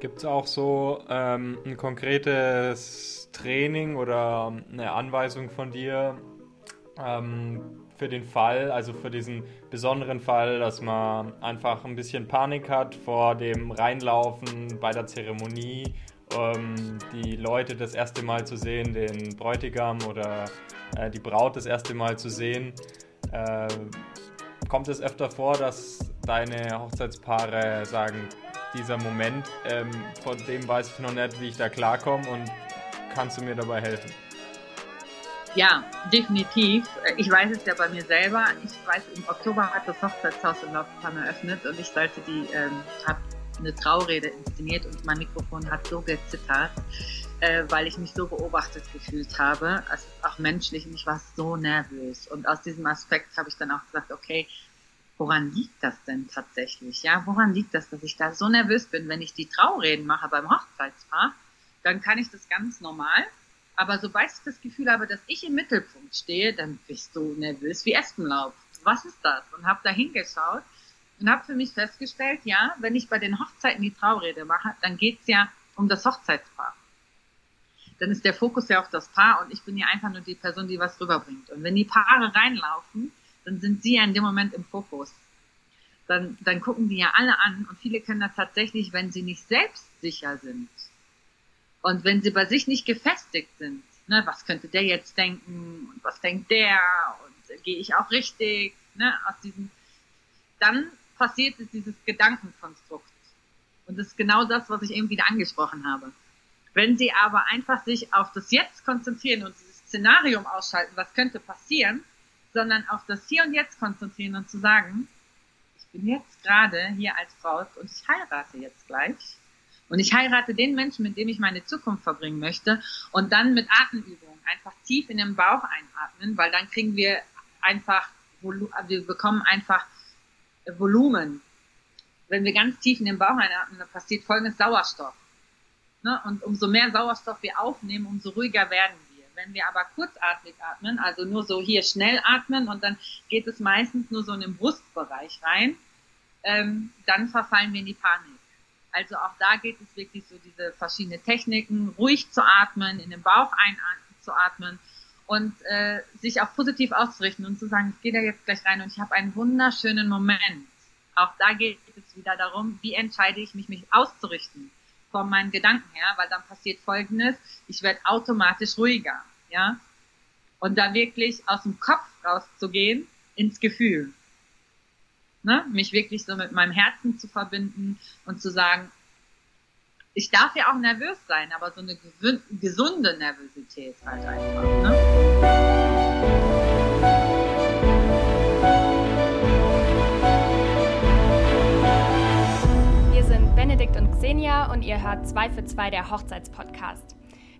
Gibt es auch so ähm, ein konkretes Training oder eine Anweisung von dir ähm, für den Fall, also für diesen besonderen Fall, dass man einfach ein bisschen Panik hat vor dem Reinlaufen bei der Zeremonie, ähm, die Leute das erste Mal zu sehen, den Bräutigam oder äh, die Braut das erste Mal zu sehen? Äh, kommt es öfter vor, dass deine Hochzeitspaare sagen, dieser Moment, ähm, von dem weiß ich noch nicht, wie ich da klarkomme und kannst du mir dabei helfen? Ja, definitiv. Ich weiß es ja bei mir selber. Ich weiß, im Oktober hat das Hochzeitshaus in Laufbahn eröffnet und ich sollte die, ähm, habe eine Traurede inszeniert und mein Mikrofon hat so gezittert, äh, weil ich mich so beobachtet gefühlt habe. Es ist auch menschlich und ich war so nervös. Und aus diesem Aspekt habe ich dann auch gesagt, okay, woran liegt das denn tatsächlich? Ja, woran liegt das, dass ich da so nervös bin, wenn ich die Traureden mache beim Hochzeitspaar? Dann kann ich das ganz normal. Aber sobald ich das Gefühl habe, dass ich im Mittelpunkt stehe, dann bist du nervös wie Espenlaub. Was ist das? Und habe da hingeschaut und habe für mich festgestellt, ja, wenn ich bei den Hochzeiten die Traurede mache, dann geht's ja um das Hochzeitspaar. Dann ist der Fokus ja auf das Paar und ich bin ja einfach nur die Person, die was rüberbringt. Und wenn die Paare reinlaufen, dann sind sie ja in dem Moment im Fokus. Dann, dann gucken die ja alle an und viele können das tatsächlich, wenn sie nicht selbstsicher sind und wenn sie bei sich nicht gefestigt sind. Ne, was könnte der jetzt denken und was denkt der und gehe ich auch richtig, ne, aus diesem, dann passiert es dieses Gedankenkonstrukt. Und das ist genau das, was ich eben wieder angesprochen habe. Wenn sie aber einfach sich auf das Jetzt konzentrieren und dieses Szenarium ausschalten, was könnte passieren, sondern auf das Hier und Jetzt konzentrieren und zu sagen, ich bin jetzt gerade hier als Frau und ich heirate jetzt gleich. Und ich heirate den Menschen, mit dem ich meine Zukunft verbringen möchte. Und dann mit Atemübungen einfach tief in den Bauch einatmen, weil dann kriegen wir einfach, wir bekommen einfach Volumen. Wenn wir ganz tief in den Bauch einatmen, dann passiert folgendes Sauerstoff. Ne? Und umso mehr Sauerstoff wir aufnehmen, umso ruhiger werden wir. Wenn wir aber kurzatmig atmen, also nur so hier schnell atmen und dann geht es meistens nur so in den Brustbereich rein, ähm, dann verfallen wir in die Panik. Also auch da geht es wirklich so diese verschiedenen Techniken, ruhig zu atmen, in den Bauch einzuatmen und äh, sich auch positiv auszurichten und zu sagen, ich gehe da jetzt gleich rein und ich habe einen wunderschönen Moment. Auch da geht es wieder darum, wie entscheide ich mich, mich auszurichten von meinen Gedanken her, weil dann passiert Folgendes, ich werde automatisch ruhiger, ja. Und da wirklich aus dem Kopf rauszugehen ins Gefühl. Ne? Mich wirklich so mit meinem Herzen zu verbinden und zu sagen, ich darf ja auch nervös sein, aber so eine gesunde Nervosität halt einfach. Ne? Und Xenia und ihr hört 2 für 2 der Hochzeitspodcast.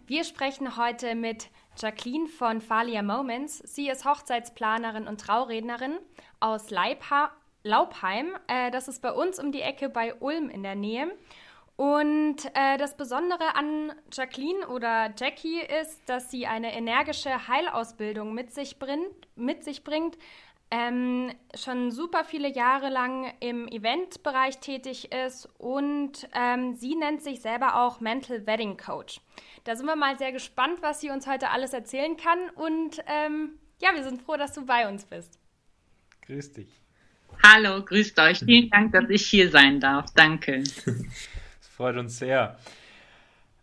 Wir sprechen heute mit Jacqueline von Falia Moments. Sie ist Hochzeitsplanerin und Traurednerin aus Leibha Laubheim. Äh, das ist bei uns um die Ecke bei Ulm in der Nähe. Und äh, das Besondere an Jacqueline oder Jackie ist, dass sie eine energische Heilausbildung mit sich bringt, mit sich bringt ähm, schon super viele Jahre lang im Eventbereich tätig ist und ähm, sie nennt sich selber auch Mental Wedding Coach. Da sind wir mal sehr gespannt, was sie uns heute alles erzählen kann und ähm, ja, wir sind froh, dass du bei uns bist. Grüß dich. Hallo, grüßt euch. Vielen Dank, dass ich hier sein darf. Danke. Es freut uns sehr.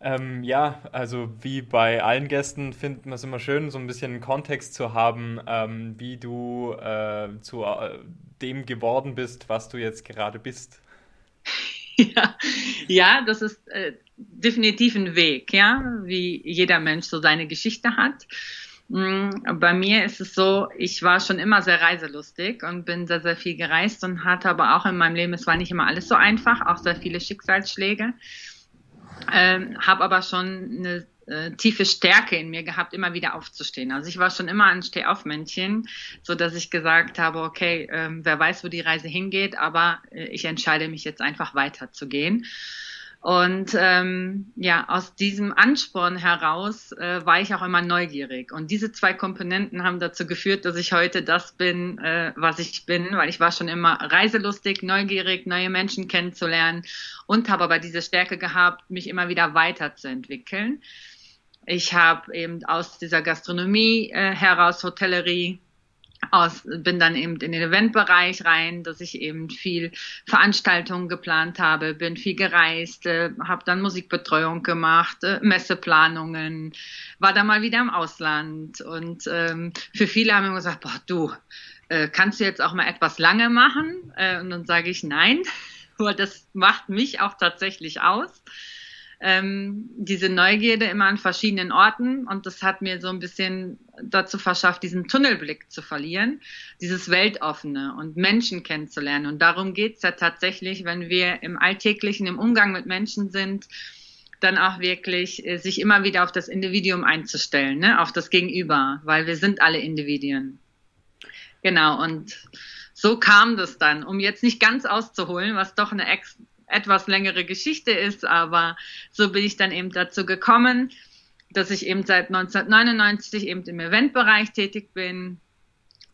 Ähm, ja, also wie bei allen Gästen finden wir es immer schön, so ein bisschen Kontext zu haben, ähm, wie du äh, zu äh, dem geworden bist, was du jetzt gerade bist. Ja, ja das ist äh, definitiv ein Weg, ja, wie jeder Mensch so seine Geschichte hat. Mm, bei mir ist es so, ich war schon immer sehr reiselustig und bin sehr, sehr viel gereist und hatte aber auch in meinem Leben, es war nicht immer alles so einfach, auch sehr viele Schicksalsschläge. Ähm, habe aber schon eine äh, tiefe Stärke in mir gehabt, immer wieder aufzustehen. Also ich war schon immer ein Stehaufmännchen, so dass ich gesagt habe, okay, ähm, wer weiß, wo die Reise hingeht, aber äh, ich entscheide mich jetzt einfach weiterzugehen. Und ähm, ja, aus diesem Ansporn heraus äh, war ich auch immer neugierig. Und diese zwei Komponenten haben dazu geführt, dass ich heute das bin, äh, was ich bin, weil ich war schon immer reiselustig, neugierig, neue Menschen kennenzulernen und habe aber diese Stärke gehabt, mich immer wieder weiterzuentwickeln. Ich habe eben aus dieser Gastronomie äh, heraus Hotellerie aus, bin dann eben in den Eventbereich rein, dass ich eben viel Veranstaltungen geplant habe, bin viel gereist, äh, habe dann Musikbetreuung gemacht, äh, Messeplanungen, war dann mal wieder im Ausland und ähm, für viele haben immer gesagt, boah, du, äh, kannst du jetzt auch mal etwas lange machen? Äh, und dann sage ich nein, weil das macht mich auch tatsächlich aus ähm, diese Neugierde immer an verschiedenen Orten und das hat mir so ein bisschen dazu verschafft, diesen Tunnelblick zu verlieren, dieses Weltoffene und Menschen kennenzulernen. Und darum geht's ja tatsächlich, wenn wir im Alltäglichen, im Umgang mit Menschen sind, dann auch wirklich äh, sich immer wieder auf das Individuum einzustellen, ne? auf das Gegenüber, weil wir sind alle Individuen. Genau, und so kam das dann, um jetzt nicht ganz auszuholen, was doch eine ex etwas längere Geschichte ist, aber so bin ich dann eben dazu gekommen, dass ich eben seit 1999 eben im Eventbereich tätig bin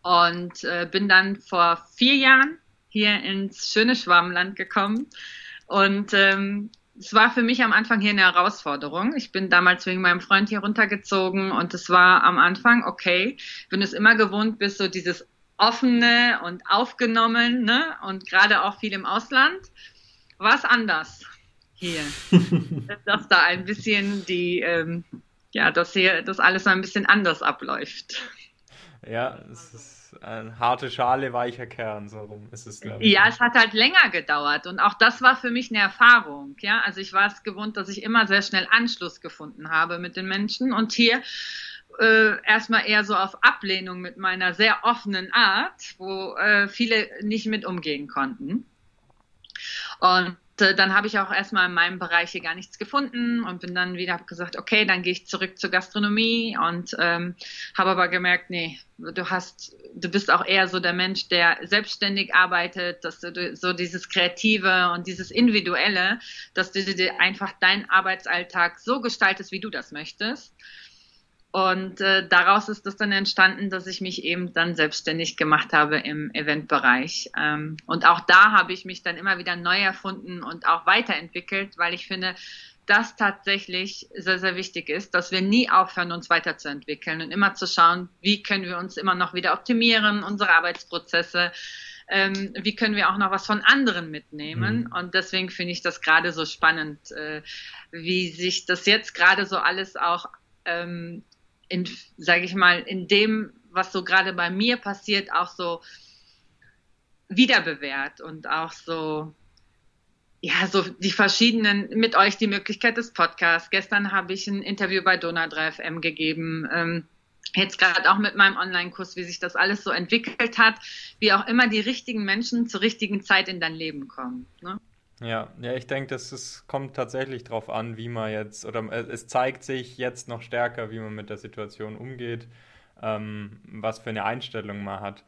und äh, bin dann vor vier Jahren hier ins schöne Schwabenland gekommen und ähm, es war für mich am Anfang hier eine Herausforderung. Ich bin damals wegen meinem Freund hier runtergezogen und es war am Anfang okay, wenn du es immer gewohnt bist, so dieses offene und aufgenommen, ne? Und gerade auch viel im Ausland was anders hier. dass da ein bisschen die, ähm, ja, dass hier das alles ein bisschen anders abläuft. Ja, es ist eine harte Schale, weicher Kern, so rum ist es, glaube ich. Ja, es hat halt länger gedauert und auch das war für mich eine Erfahrung. Ja, also ich war es gewohnt, dass ich immer sehr schnell Anschluss gefunden habe mit den Menschen und hier äh, erstmal eher so auf Ablehnung mit meiner sehr offenen Art, wo äh, viele nicht mit umgehen konnten. Und äh, dann habe ich auch erstmal in meinem Bereich hier gar nichts gefunden und bin dann wieder gesagt, okay, dann gehe ich zurück zur Gastronomie und ähm, habe aber gemerkt, nee, du hast, du bist auch eher so der Mensch, der selbstständig arbeitet, dass du so dieses Kreative und dieses Individuelle, dass du dir einfach deinen Arbeitsalltag so gestaltest, wie du das möchtest. Und äh, daraus ist es dann entstanden, dass ich mich eben dann selbstständig gemacht habe im Eventbereich. Ähm, und auch da habe ich mich dann immer wieder neu erfunden und auch weiterentwickelt, weil ich finde, dass tatsächlich sehr, sehr wichtig ist, dass wir nie aufhören, uns weiterzuentwickeln und immer zu schauen, wie können wir uns immer noch wieder optimieren, unsere Arbeitsprozesse, ähm, wie können wir auch noch was von anderen mitnehmen. Mhm. Und deswegen finde ich das gerade so spannend, äh, wie sich das jetzt gerade so alles auch ähm, in, sage ich mal, in dem, was so gerade bei mir passiert, auch so wiederbewährt und auch so, ja, so die verschiedenen, mit euch die Möglichkeit des Podcasts. Gestern habe ich ein Interview bei Donau 3 FM gegeben. Ähm, jetzt gerade auch mit meinem Online-Kurs, wie sich das alles so entwickelt hat, wie auch immer die richtigen Menschen zur richtigen Zeit in dein Leben kommen. Ne? Ja, ja, ich denke, es kommt tatsächlich darauf an, wie man jetzt, oder es zeigt sich jetzt noch stärker, wie man mit der Situation umgeht, ähm, was für eine Einstellung man hat.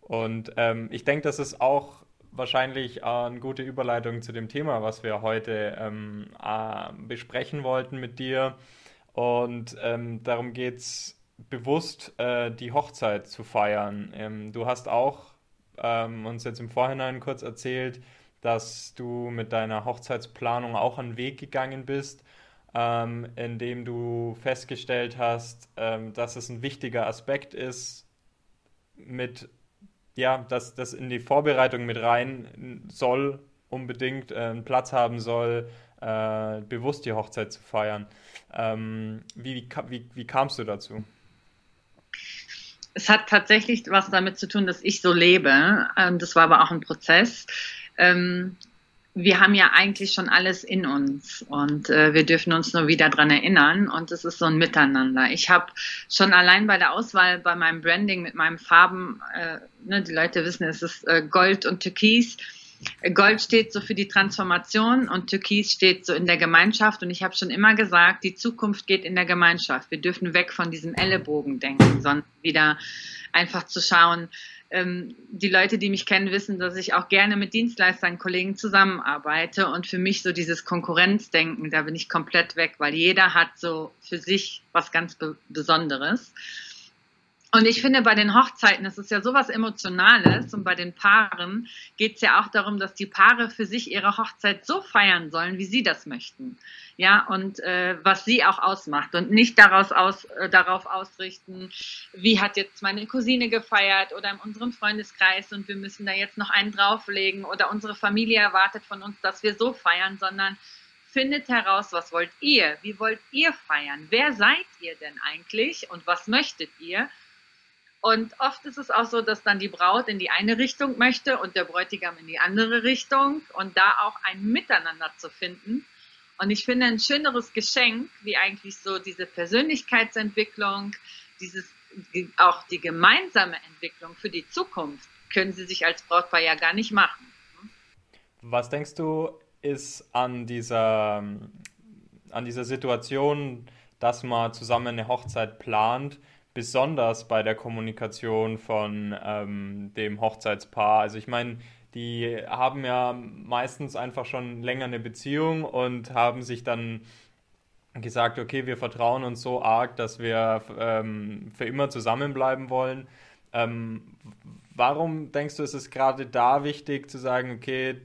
Und ähm, ich denke, das ist auch wahrscheinlich eine gute Überleitung zu dem Thema, was wir heute ähm, äh, besprechen wollten mit dir. Und ähm, darum geht es bewusst, äh, die Hochzeit zu feiern. Ähm, du hast auch ähm, uns jetzt im Vorhinein kurz erzählt, dass du mit deiner Hochzeitsplanung auch einen Weg gegangen bist, ähm, indem du festgestellt hast, ähm, dass es ein wichtiger Aspekt ist, mit ja, dass das in die Vorbereitung mit rein soll, unbedingt äh, einen Platz haben soll, äh, bewusst die Hochzeit zu feiern. Ähm, wie, wie, wie kamst du dazu? Es hat tatsächlich was damit zu tun, dass ich so lebe. Ähm, das war aber auch ein Prozess ähm, wir haben ja eigentlich schon alles in uns und äh, wir dürfen uns nur wieder dran erinnern und es ist so ein Miteinander. Ich habe schon allein bei der Auswahl, bei meinem Branding mit meinen Farben, äh, ne, die Leute wissen, es ist äh, Gold und Türkis. Gold steht so für die Transformation und Türkis steht so in der Gemeinschaft. Und ich habe schon immer gesagt, die Zukunft geht in der Gemeinschaft. Wir dürfen weg von diesem Ellenbogen denken, sondern wieder einfach zu schauen, die Leute, die mich kennen, wissen, dass ich auch gerne mit Dienstleistern, Kollegen zusammenarbeite und für mich so dieses Konkurrenzdenken, da bin ich komplett weg, weil jeder hat so für sich was ganz Be Besonderes. Und ich finde, bei den Hochzeiten, das ist ja sowas Emotionales und bei den Paaren geht es ja auch darum, dass die Paare für sich ihre Hochzeit so feiern sollen, wie sie das möchten. Ja, und äh, was sie auch ausmacht und nicht daraus aus, äh, darauf ausrichten, wie hat jetzt meine Cousine gefeiert oder in unserem Freundeskreis und wir müssen da jetzt noch einen drauflegen oder unsere Familie erwartet von uns, dass wir so feiern, sondern findet heraus, was wollt ihr? Wie wollt ihr feiern? Wer seid ihr denn eigentlich und was möchtet ihr? Und oft ist es auch so, dass dann die Braut in die eine Richtung möchte und der Bräutigam in die andere Richtung und da auch ein Miteinander zu finden. Und ich finde ein schöneres Geschenk, wie eigentlich so diese Persönlichkeitsentwicklung, dieses, auch die gemeinsame Entwicklung für die Zukunft, können sie sich als Brautpaar ja gar nicht machen. Was denkst du, ist an dieser, an dieser Situation, dass man zusammen eine Hochzeit plant, besonders bei der Kommunikation von ähm, dem Hochzeitspaar. Also ich meine, die haben ja meistens einfach schon länger eine Beziehung und haben sich dann gesagt, okay, wir vertrauen uns so arg, dass wir ähm, für immer zusammenbleiben wollen. Ähm, warum denkst du, ist es gerade da wichtig zu sagen, okay,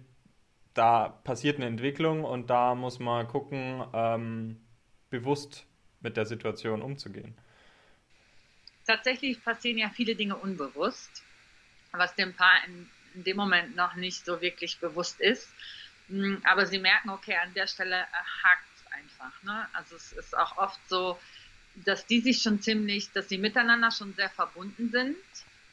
da passiert eine Entwicklung und da muss man gucken, ähm, bewusst mit der Situation umzugehen? Tatsächlich passieren ja viele Dinge unbewusst, was dem Paar in, in dem Moment noch nicht so wirklich bewusst ist. Hm, aber sie merken, okay, an der Stelle hakt es einfach. Ne? Also es ist auch oft so, dass die sich schon ziemlich, dass sie miteinander schon sehr verbunden sind,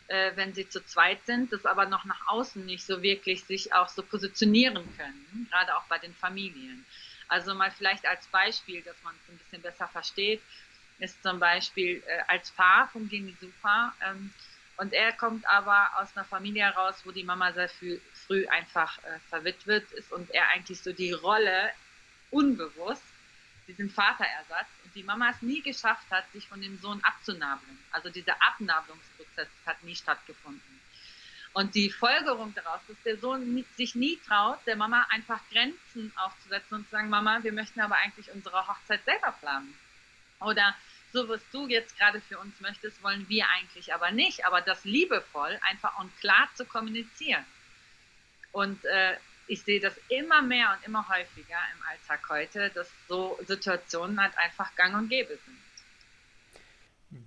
äh, wenn sie zu zweit sind, das aber noch nach außen nicht so wirklich sich auch so positionieren können, gerade auch bei den Familien. Also mal vielleicht als Beispiel, dass man es ein bisschen besser versteht ist zum Beispiel äh, als Paar fungieren die super. Ähm, und er kommt aber aus einer Familie heraus, wo die Mama sehr früh, früh einfach äh, verwitwet ist und er eigentlich so die Rolle unbewusst, diesen Vaterersatz und die Mama es nie geschafft hat, sich von dem Sohn abzunabeln. Also dieser Abnabelungsprozess hat nie stattgefunden. Und die Folgerung daraus, dass der Sohn sich nie traut, der Mama einfach Grenzen aufzusetzen und zu sagen, Mama, wir möchten aber eigentlich unsere Hochzeit selber planen. Oder so was du jetzt gerade für uns möchtest, wollen wir eigentlich aber nicht. Aber das liebevoll einfach und klar zu kommunizieren. Und äh, ich sehe das immer mehr und immer häufiger im Alltag heute, dass so Situationen halt einfach gang und gäbe sind.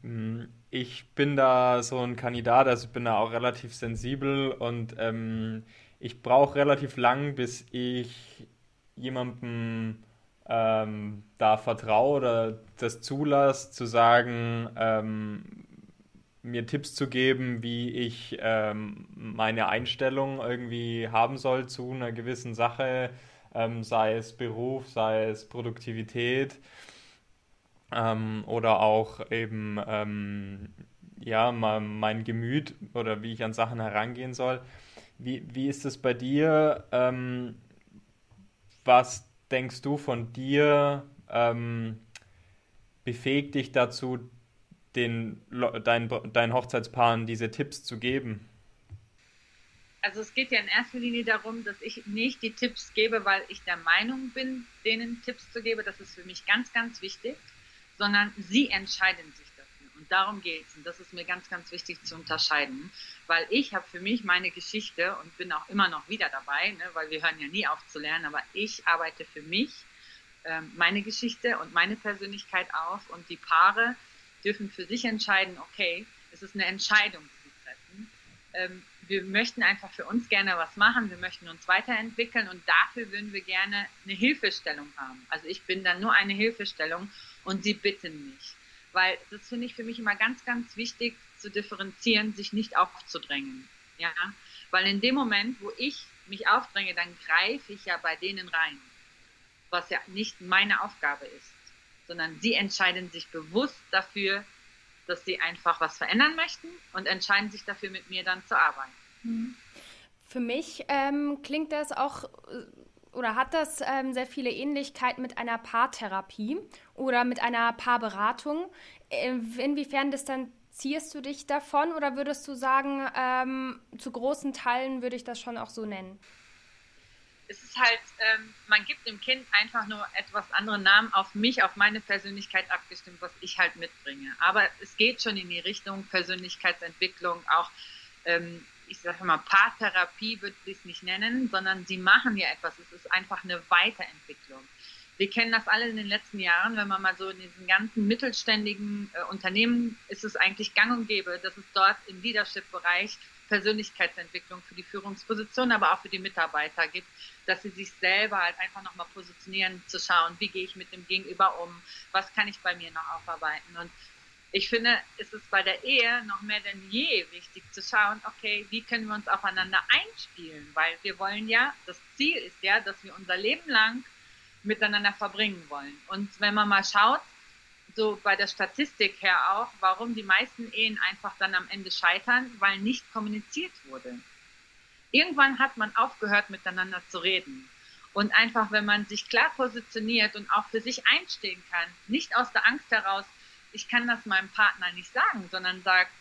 Mm, ich bin da so ein Kandidat, also ich bin da auch relativ sensibel und ähm, ich brauche relativ lang, bis ich jemandem ähm, da vertraue oder das zulasse, zu sagen, ähm, mir Tipps zu geben, wie ich ähm, meine Einstellung irgendwie haben soll zu einer gewissen Sache, ähm, sei es Beruf, sei es Produktivität ähm, oder auch eben ähm, ja mein Gemüt oder wie ich an Sachen herangehen soll. Wie, wie ist es bei dir? was denkst du von dir ähm, befähigt dich dazu, den, dein, deinen Hochzeitspaaren diese Tipps zu geben? Also es geht ja in erster Linie darum, dass ich nicht die Tipps gebe, weil ich der Meinung bin, denen Tipps zu geben. Das ist für mich ganz, ganz wichtig, sondern sie entscheiden sich darum geht es. Und das ist mir ganz, ganz wichtig zu unterscheiden, weil ich habe für mich meine Geschichte und bin auch immer noch wieder dabei, ne, weil wir hören ja nie auf zu lernen, aber ich arbeite für mich ähm, meine Geschichte und meine Persönlichkeit auf und die Paare dürfen für sich entscheiden, okay, es ist eine Entscheidung, die sie treffen. Ähm, wir möchten einfach für uns gerne was machen, wir möchten uns weiterentwickeln und dafür würden wir gerne eine Hilfestellung haben. Also ich bin dann nur eine Hilfestellung und sie bitten mich. Weil das finde ich für mich immer ganz, ganz wichtig zu differenzieren, sich nicht aufzudrängen. Ja, weil in dem Moment, wo ich mich aufdränge, dann greife ich ja bei denen rein, was ja nicht meine Aufgabe ist, sondern sie entscheiden sich bewusst dafür, dass sie einfach was verändern möchten und entscheiden sich dafür, mit mir dann zu arbeiten. Mhm. Für mich ähm, klingt das auch äh, oder hat das ähm, sehr viele Ähnlichkeiten mit einer Paartherapie oder mit einer Paarberatung. Inwiefern distanziert distanzierst du dich davon oder würdest du sagen, ähm, zu großen Teilen würde ich das schon auch so nennen? Es ist halt, ähm, man gibt dem Kind einfach nur etwas anderen Namen auf mich, auf meine Persönlichkeit abgestimmt, was ich halt mitbringe. Aber es geht schon in die Richtung Persönlichkeitsentwicklung, auch ähm, ich sage mal, Paartherapie würde ich es nicht nennen, sondern sie machen ja etwas. Es ist einfach eine Weiterentwicklung. Wir kennen das alle in den letzten Jahren, wenn man mal so in diesen ganzen mittelständigen äh, Unternehmen ist es eigentlich gang und gäbe, dass es dort im Leadership-Bereich Persönlichkeitsentwicklung für die Führungsposition, aber auch für die Mitarbeiter gibt, dass sie sich selber halt einfach nochmal positionieren, zu schauen, wie gehe ich mit dem Gegenüber um, was kann ich bei mir noch aufarbeiten. Und ich finde, es ist bei der Ehe noch mehr denn je wichtig zu schauen, okay, wie können wir uns aufeinander einspielen, weil wir wollen ja, das Ziel ist ja, dass wir unser Leben lang miteinander verbringen wollen. Und wenn man mal schaut, so bei der Statistik her auch, warum die meisten Ehen einfach dann am Ende scheitern, weil nicht kommuniziert wurde. Irgendwann hat man aufgehört, miteinander zu reden. Und einfach, wenn man sich klar positioniert und auch für sich einstehen kann, nicht aus der Angst heraus, ich kann das meinem Partner nicht sagen, sondern sagt,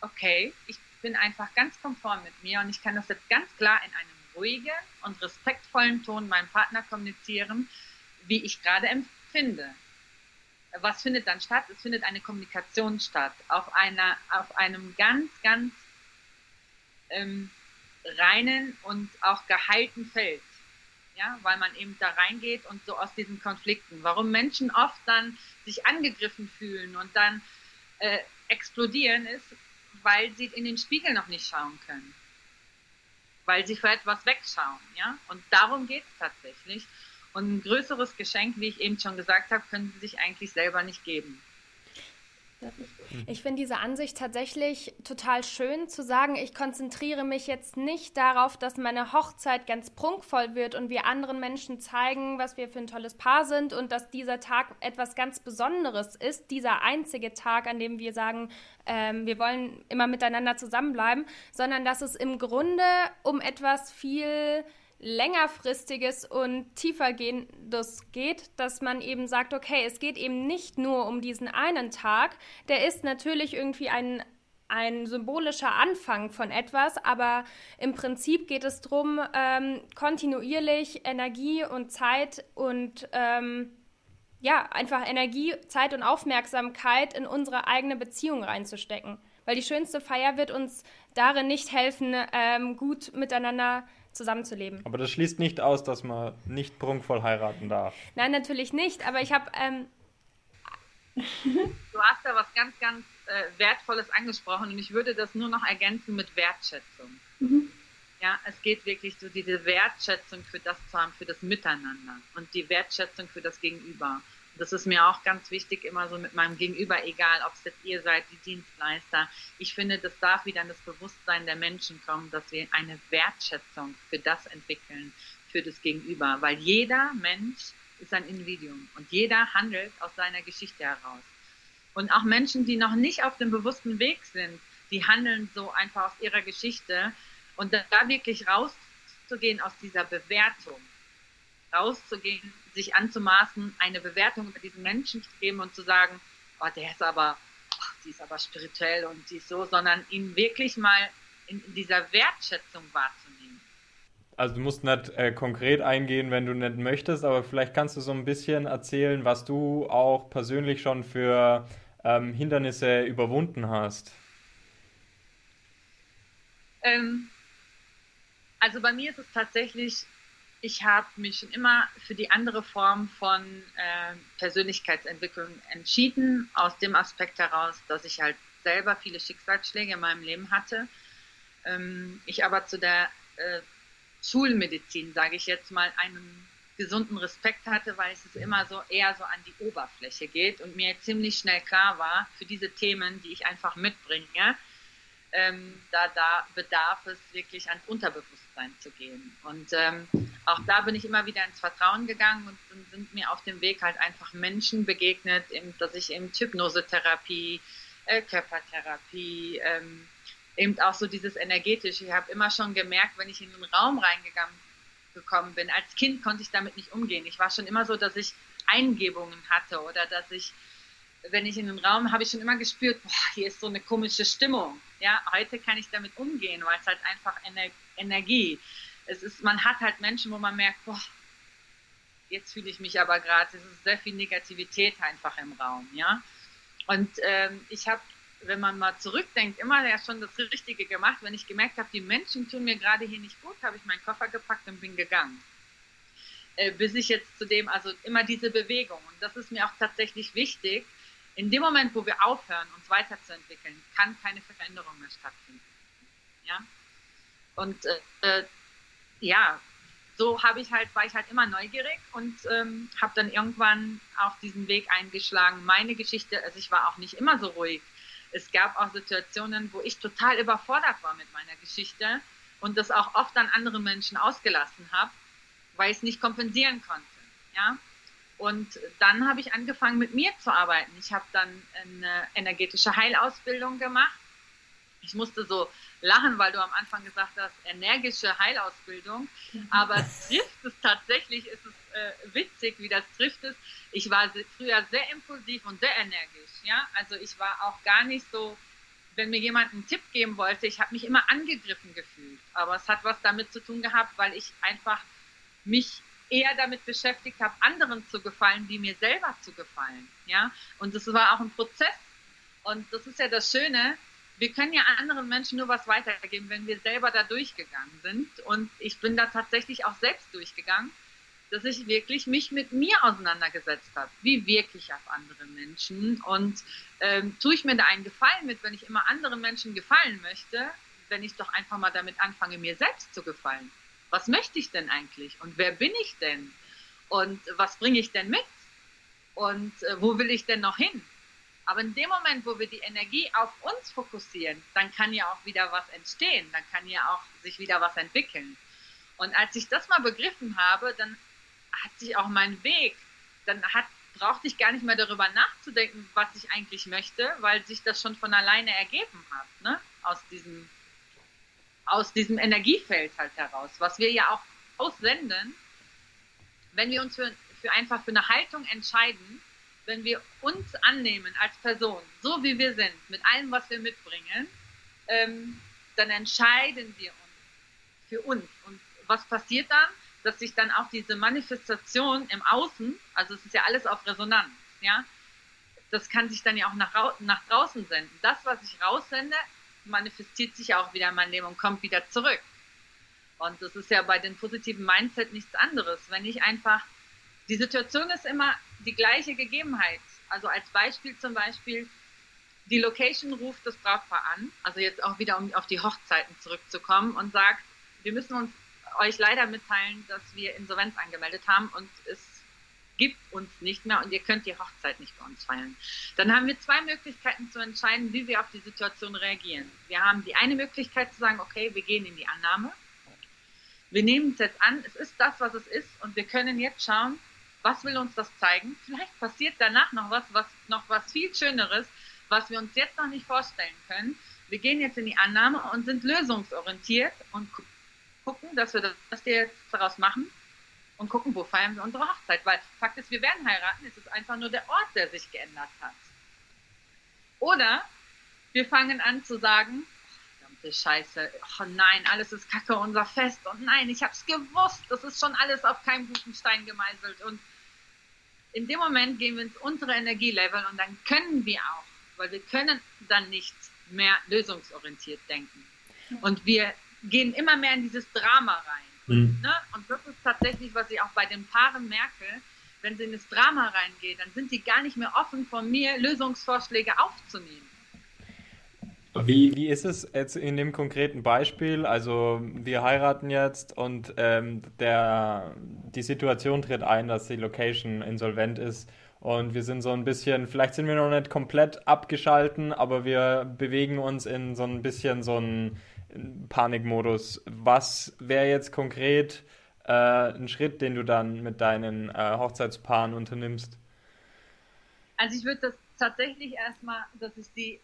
okay, ich bin einfach ganz konform mit mir und ich kann das jetzt ganz klar in einem ruhigen und respektvollen Ton meinem Partner kommunizieren, wie ich gerade empfinde. Was findet dann statt? Es findet eine Kommunikation statt auf einer, auf einem ganz, ganz ähm, reinen und auch geheilten Feld ja, weil man eben da reingeht und so aus diesen Konflikten. Warum Menschen oft dann sich angegriffen fühlen und dann äh, explodieren, ist, weil sie in den Spiegel noch nicht schauen können. Weil sie für etwas wegschauen, ja. Und darum geht es tatsächlich. Und ein größeres Geschenk, wie ich eben schon gesagt habe, können sie sich eigentlich selber nicht geben. Ich finde diese Ansicht tatsächlich total schön zu sagen, ich konzentriere mich jetzt nicht darauf, dass meine Hochzeit ganz prunkvoll wird und wir anderen Menschen zeigen, was wir für ein tolles Paar sind und dass dieser Tag etwas ganz Besonderes ist, dieser einzige Tag, an dem wir sagen, ähm, wir wollen immer miteinander zusammenbleiben, sondern dass es im Grunde um etwas viel längerfristiges und tiefergehendes geht, dass man eben sagt, okay, es geht eben nicht nur um diesen einen Tag, der ist natürlich irgendwie ein, ein symbolischer Anfang von etwas, aber im Prinzip geht es darum, ähm, kontinuierlich Energie und Zeit und ähm, ja, einfach Energie, Zeit und Aufmerksamkeit in unsere eigene Beziehung reinzustecken. Weil die schönste Feier wird uns darin nicht helfen, ähm, gut miteinander zu zusammenzuleben. Aber das schließt nicht aus, dass man nicht prunkvoll heiraten darf. Nein, natürlich nicht, aber ich habe. Ähm du hast da was ganz, ganz äh, Wertvolles angesprochen und ich würde das nur noch ergänzen mit Wertschätzung. Mhm. Ja, es geht wirklich so diese Wertschätzung für das zu haben, für das Miteinander und die Wertschätzung für das Gegenüber das ist mir auch ganz wichtig, immer so mit meinem Gegenüber, egal ob es jetzt ihr seid, die Dienstleister. Ich finde, das darf wieder in das Bewusstsein der Menschen kommen, dass wir eine Wertschätzung für das entwickeln, für das Gegenüber. Weil jeder Mensch ist ein Individuum und jeder handelt aus seiner Geschichte heraus. Und auch Menschen, die noch nicht auf dem bewussten Weg sind, die handeln so einfach aus ihrer Geschichte. Und da wirklich rauszugehen aus dieser Bewertung, rauszugehen sich anzumaßen, eine Bewertung über diesen Menschen zu geben und zu sagen, oh, der ist aber, oh, die ist aber spirituell und die ist so, sondern ihn wirklich mal in, in dieser Wertschätzung wahrzunehmen. Also du musst nicht äh, konkret eingehen, wenn du nicht möchtest, aber vielleicht kannst du so ein bisschen erzählen, was du auch persönlich schon für ähm, Hindernisse überwunden hast. Ähm, also bei mir ist es tatsächlich ich habe mich schon immer für die andere Form von äh, Persönlichkeitsentwicklung entschieden, aus dem Aspekt heraus, dass ich halt selber viele Schicksalsschläge in meinem Leben hatte. Ähm, ich aber zu der äh, Schulmedizin, sage ich jetzt mal, einen gesunden Respekt hatte, weil es immer so eher so an die Oberfläche geht und mir ziemlich schnell klar war, für diese Themen, die ich einfach mitbringe, ähm, da, da bedarf es wirklich ans Unterbewusstsein zu gehen. Und ähm, auch da bin ich immer wieder ins Vertrauen gegangen und dann sind mir auf dem Weg halt einfach Menschen begegnet, eben, dass ich eben Hypnosetherapie, äh, Körpertherapie, ähm, eben auch so dieses energetische. Ich habe immer schon gemerkt, wenn ich in einen Raum reingegangen gekommen bin, als Kind konnte ich damit nicht umgehen. Ich war schon immer so, dass ich Eingebungen hatte oder dass ich wenn ich in den Raum, habe ich schon immer gespürt, boah, hier ist so eine komische Stimmung. Ja, heute kann ich damit umgehen, weil es halt einfach Ener Energie. Es ist, man hat halt Menschen, wo man merkt, boah, jetzt fühle ich mich aber gerade, es ist sehr viel Negativität einfach im Raum, ja. Und ähm, ich habe, wenn man mal zurückdenkt, immer ja schon das Richtige gemacht. Wenn ich gemerkt habe, die Menschen tun mir gerade hier nicht gut, habe ich meinen Koffer gepackt und bin gegangen. Äh, bis ich jetzt zu dem, also immer diese Bewegung. Und das ist mir auch tatsächlich wichtig. In dem Moment, wo wir aufhören, uns weiterzuentwickeln, kann keine Veränderung mehr stattfinden. Ja. Und äh, äh ja, so habe ich halt, war ich halt immer neugierig und ähm, habe dann irgendwann auch diesen Weg eingeschlagen. Meine Geschichte, also ich war auch nicht immer so ruhig. Es gab auch Situationen, wo ich total überfordert war mit meiner Geschichte und das auch oft an andere Menschen ausgelassen habe, weil ich es nicht kompensieren konnte. Ja? Und dann habe ich angefangen, mit mir zu arbeiten. Ich habe dann eine energetische Heilausbildung gemacht. Ich musste so lachen, weil du am Anfang gesagt hast, energische Heilausbildung. Mhm. Aber trifft es tatsächlich, ist es äh, witzig, wie das trifft es. Ich war früher sehr impulsiv und sehr energisch. Ja, also ich war auch gar nicht so, wenn mir jemand einen Tipp geben wollte, ich habe mich immer angegriffen gefühlt. Aber es hat was damit zu tun gehabt, weil ich einfach mich eher damit beschäftigt habe, anderen zu gefallen, wie mir selber zu gefallen. Ja, und das war auch ein Prozess. Und das ist ja das Schöne, wir können ja anderen Menschen nur was weitergeben, wenn wir selber da durchgegangen sind. Und ich bin da tatsächlich auch selbst durchgegangen, dass ich wirklich mich mit mir auseinandergesetzt habe. Wie wirklich auf andere Menschen? Und ähm, tue ich mir da einen Gefallen mit, wenn ich immer anderen Menschen gefallen möchte, wenn ich doch einfach mal damit anfange, mir selbst zu gefallen? Was möchte ich denn eigentlich? Und wer bin ich denn? Und was bringe ich denn mit? Und äh, wo will ich denn noch hin? Aber in dem Moment, wo wir die Energie auf uns fokussieren, dann kann ja auch wieder was entstehen, dann kann ja auch sich wieder was entwickeln. Und als ich das mal begriffen habe, dann hat sich auch mein Weg, dann hat, brauchte ich gar nicht mehr darüber nachzudenken, was ich eigentlich möchte, weil sich das schon von alleine ergeben hat, ne? aus diesem, aus diesem Energiefeld halt heraus, was wir ja auch aussenden, wenn wir uns für, für einfach für eine Haltung entscheiden, wenn wir uns annehmen als Person, so wie wir sind, mit allem, was wir mitbringen, ähm, dann entscheiden wir uns für uns. Und was passiert dann? Dass sich dann auch diese Manifestation im Außen, also es ist ja alles auf Resonanz, ja, das kann sich dann ja auch nach, nach draußen senden. Das, was ich raussende, manifestiert sich auch wieder in mein Leben und kommt wieder zurück. Und das ist ja bei den positiven Mindset nichts anderes. Wenn ich einfach, die Situation ist immer, die gleiche Gegebenheit. Also als Beispiel zum Beispiel, die Location ruft das Brautpaar an, also jetzt auch wieder um auf die Hochzeiten zurückzukommen und sagt, wir müssen uns euch leider mitteilen, dass wir Insolvenz angemeldet haben und es gibt uns nicht mehr und ihr könnt die Hochzeit nicht bei uns feiern. Dann haben wir zwei Möglichkeiten zu entscheiden, wie wir auf die Situation reagieren. Wir haben die eine Möglichkeit zu sagen, okay, wir gehen in die Annahme. Wir nehmen es jetzt an, es ist das, was es ist und wir können jetzt schauen, was will uns das zeigen? Vielleicht passiert danach noch was, was noch was viel Schöneres, was wir uns jetzt noch nicht vorstellen können. Wir gehen jetzt in die Annahme und sind lösungsorientiert und gucken, dass wir das, was wir jetzt daraus machen und gucken, wo feiern wir unsere Hochzeit. Weil Fakt ist, wir werden heiraten, es ist einfach nur der Ort, der sich geändert hat. Oder wir fangen an zu sagen, verdammte Scheiße, oh nein, alles ist kacke, unser Fest und nein, ich hab's gewusst, das ist schon alles auf keinem guten Stein gemeißelt und in dem Moment gehen wir ins untere Energielevel und dann können wir auch, weil wir können dann nicht mehr lösungsorientiert denken. Und wir gehen immer mehr in dieses Drama rein. Mhm. Ne? Und das ist tatsächlich, was ich auch bei den Paaren merke, wenn sie in das Drama reingehen, dann sind die gar nicht mehr offen von mir, Lösungsvorschläge aufzunehmen. Wie, wie ist es jetzt in dem konkreten Beispiel? Also wir heiraten jetzt und ähm, der, die Situation tritt ein, dass die Location insolvent ist und wir sind so ein bisschen, vielleicht sind wir noch nicht komplett abgeschalten, aber wir bewegen uns in so ein bisschen so einen Panikmodus. Was wäre jetzt konkret äh, ein Schritt, den du dann mit deinen äh, Hochzeitspaaren unternimmst? Also ich würde das tatsächlich erstmal, das ist die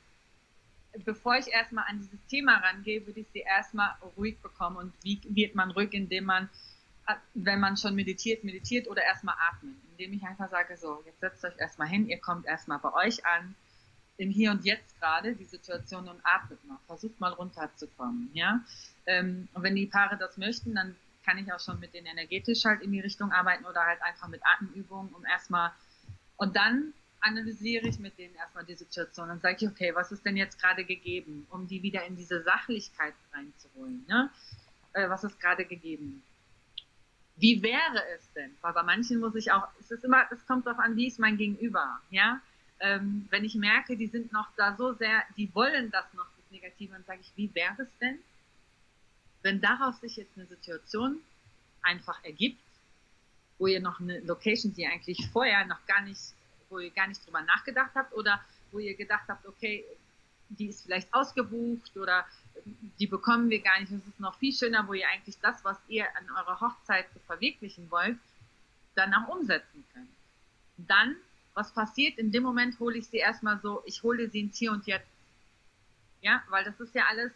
bevor ich erstmal an dieses Thema rangehe, würde ich sie erstmal ruhig bekommen. Und wie wird man ruhig, indem man, wenn man schon meditiert, meditiert oder erstmal atmen. indem ich einfach sage, so, jetzt setzt euch erstmal hin, ihr kommt erstmal bei euch an, im Hier und Jetzt gerade, die Situation und atmet mal, versucht mal runterzukommen, ja. Ähm, und wenn die Paare das möchten, dann kann ich auch schon mit denen energetisch halt in die Richtung arbeiten oder halt einfach mit Atemübungen, um erstmal, und dann analysiere ich mit denen erstmal die Situation und sage ich, okay, was ist denn jetzt gerade gegeben, um die wieder in diese Sachlichkeit reinzuholen, ne? Äh, was ist gerade gegeben? Wie wäre es denn? Weil bei manchen muss ich auch, es ist immer, es kommt darauf an, wie ist mein Gegenüber, ja? Ähm, wenn ich merke, die sind noch da so sehr, die wollen das noch, das Negative, dann sage ich, wie wäre es denn, wenn daraus sich jetzt eine Situation einfach ergibt, wo ihr noch eine Location, die ihr eigentlich vorher noch gar nicht, wo ihr gar nicht drüber nachgedacht habt oder wo ihr gedacht habt, okay, die ist vielleicht ausgebucht oder die bekommen wir gar nicht. Es ist noch viel schöner, wo ihr eigentlich das, was ihr an eurer Hochzeit verwirklichen wollt, dann auch umsetzen könnt. Dann, was passiert? In dem Moment hole ich sie erstmal so, ich hole sie ins Hier und Jetzt. Ja, weil das ist ja alles,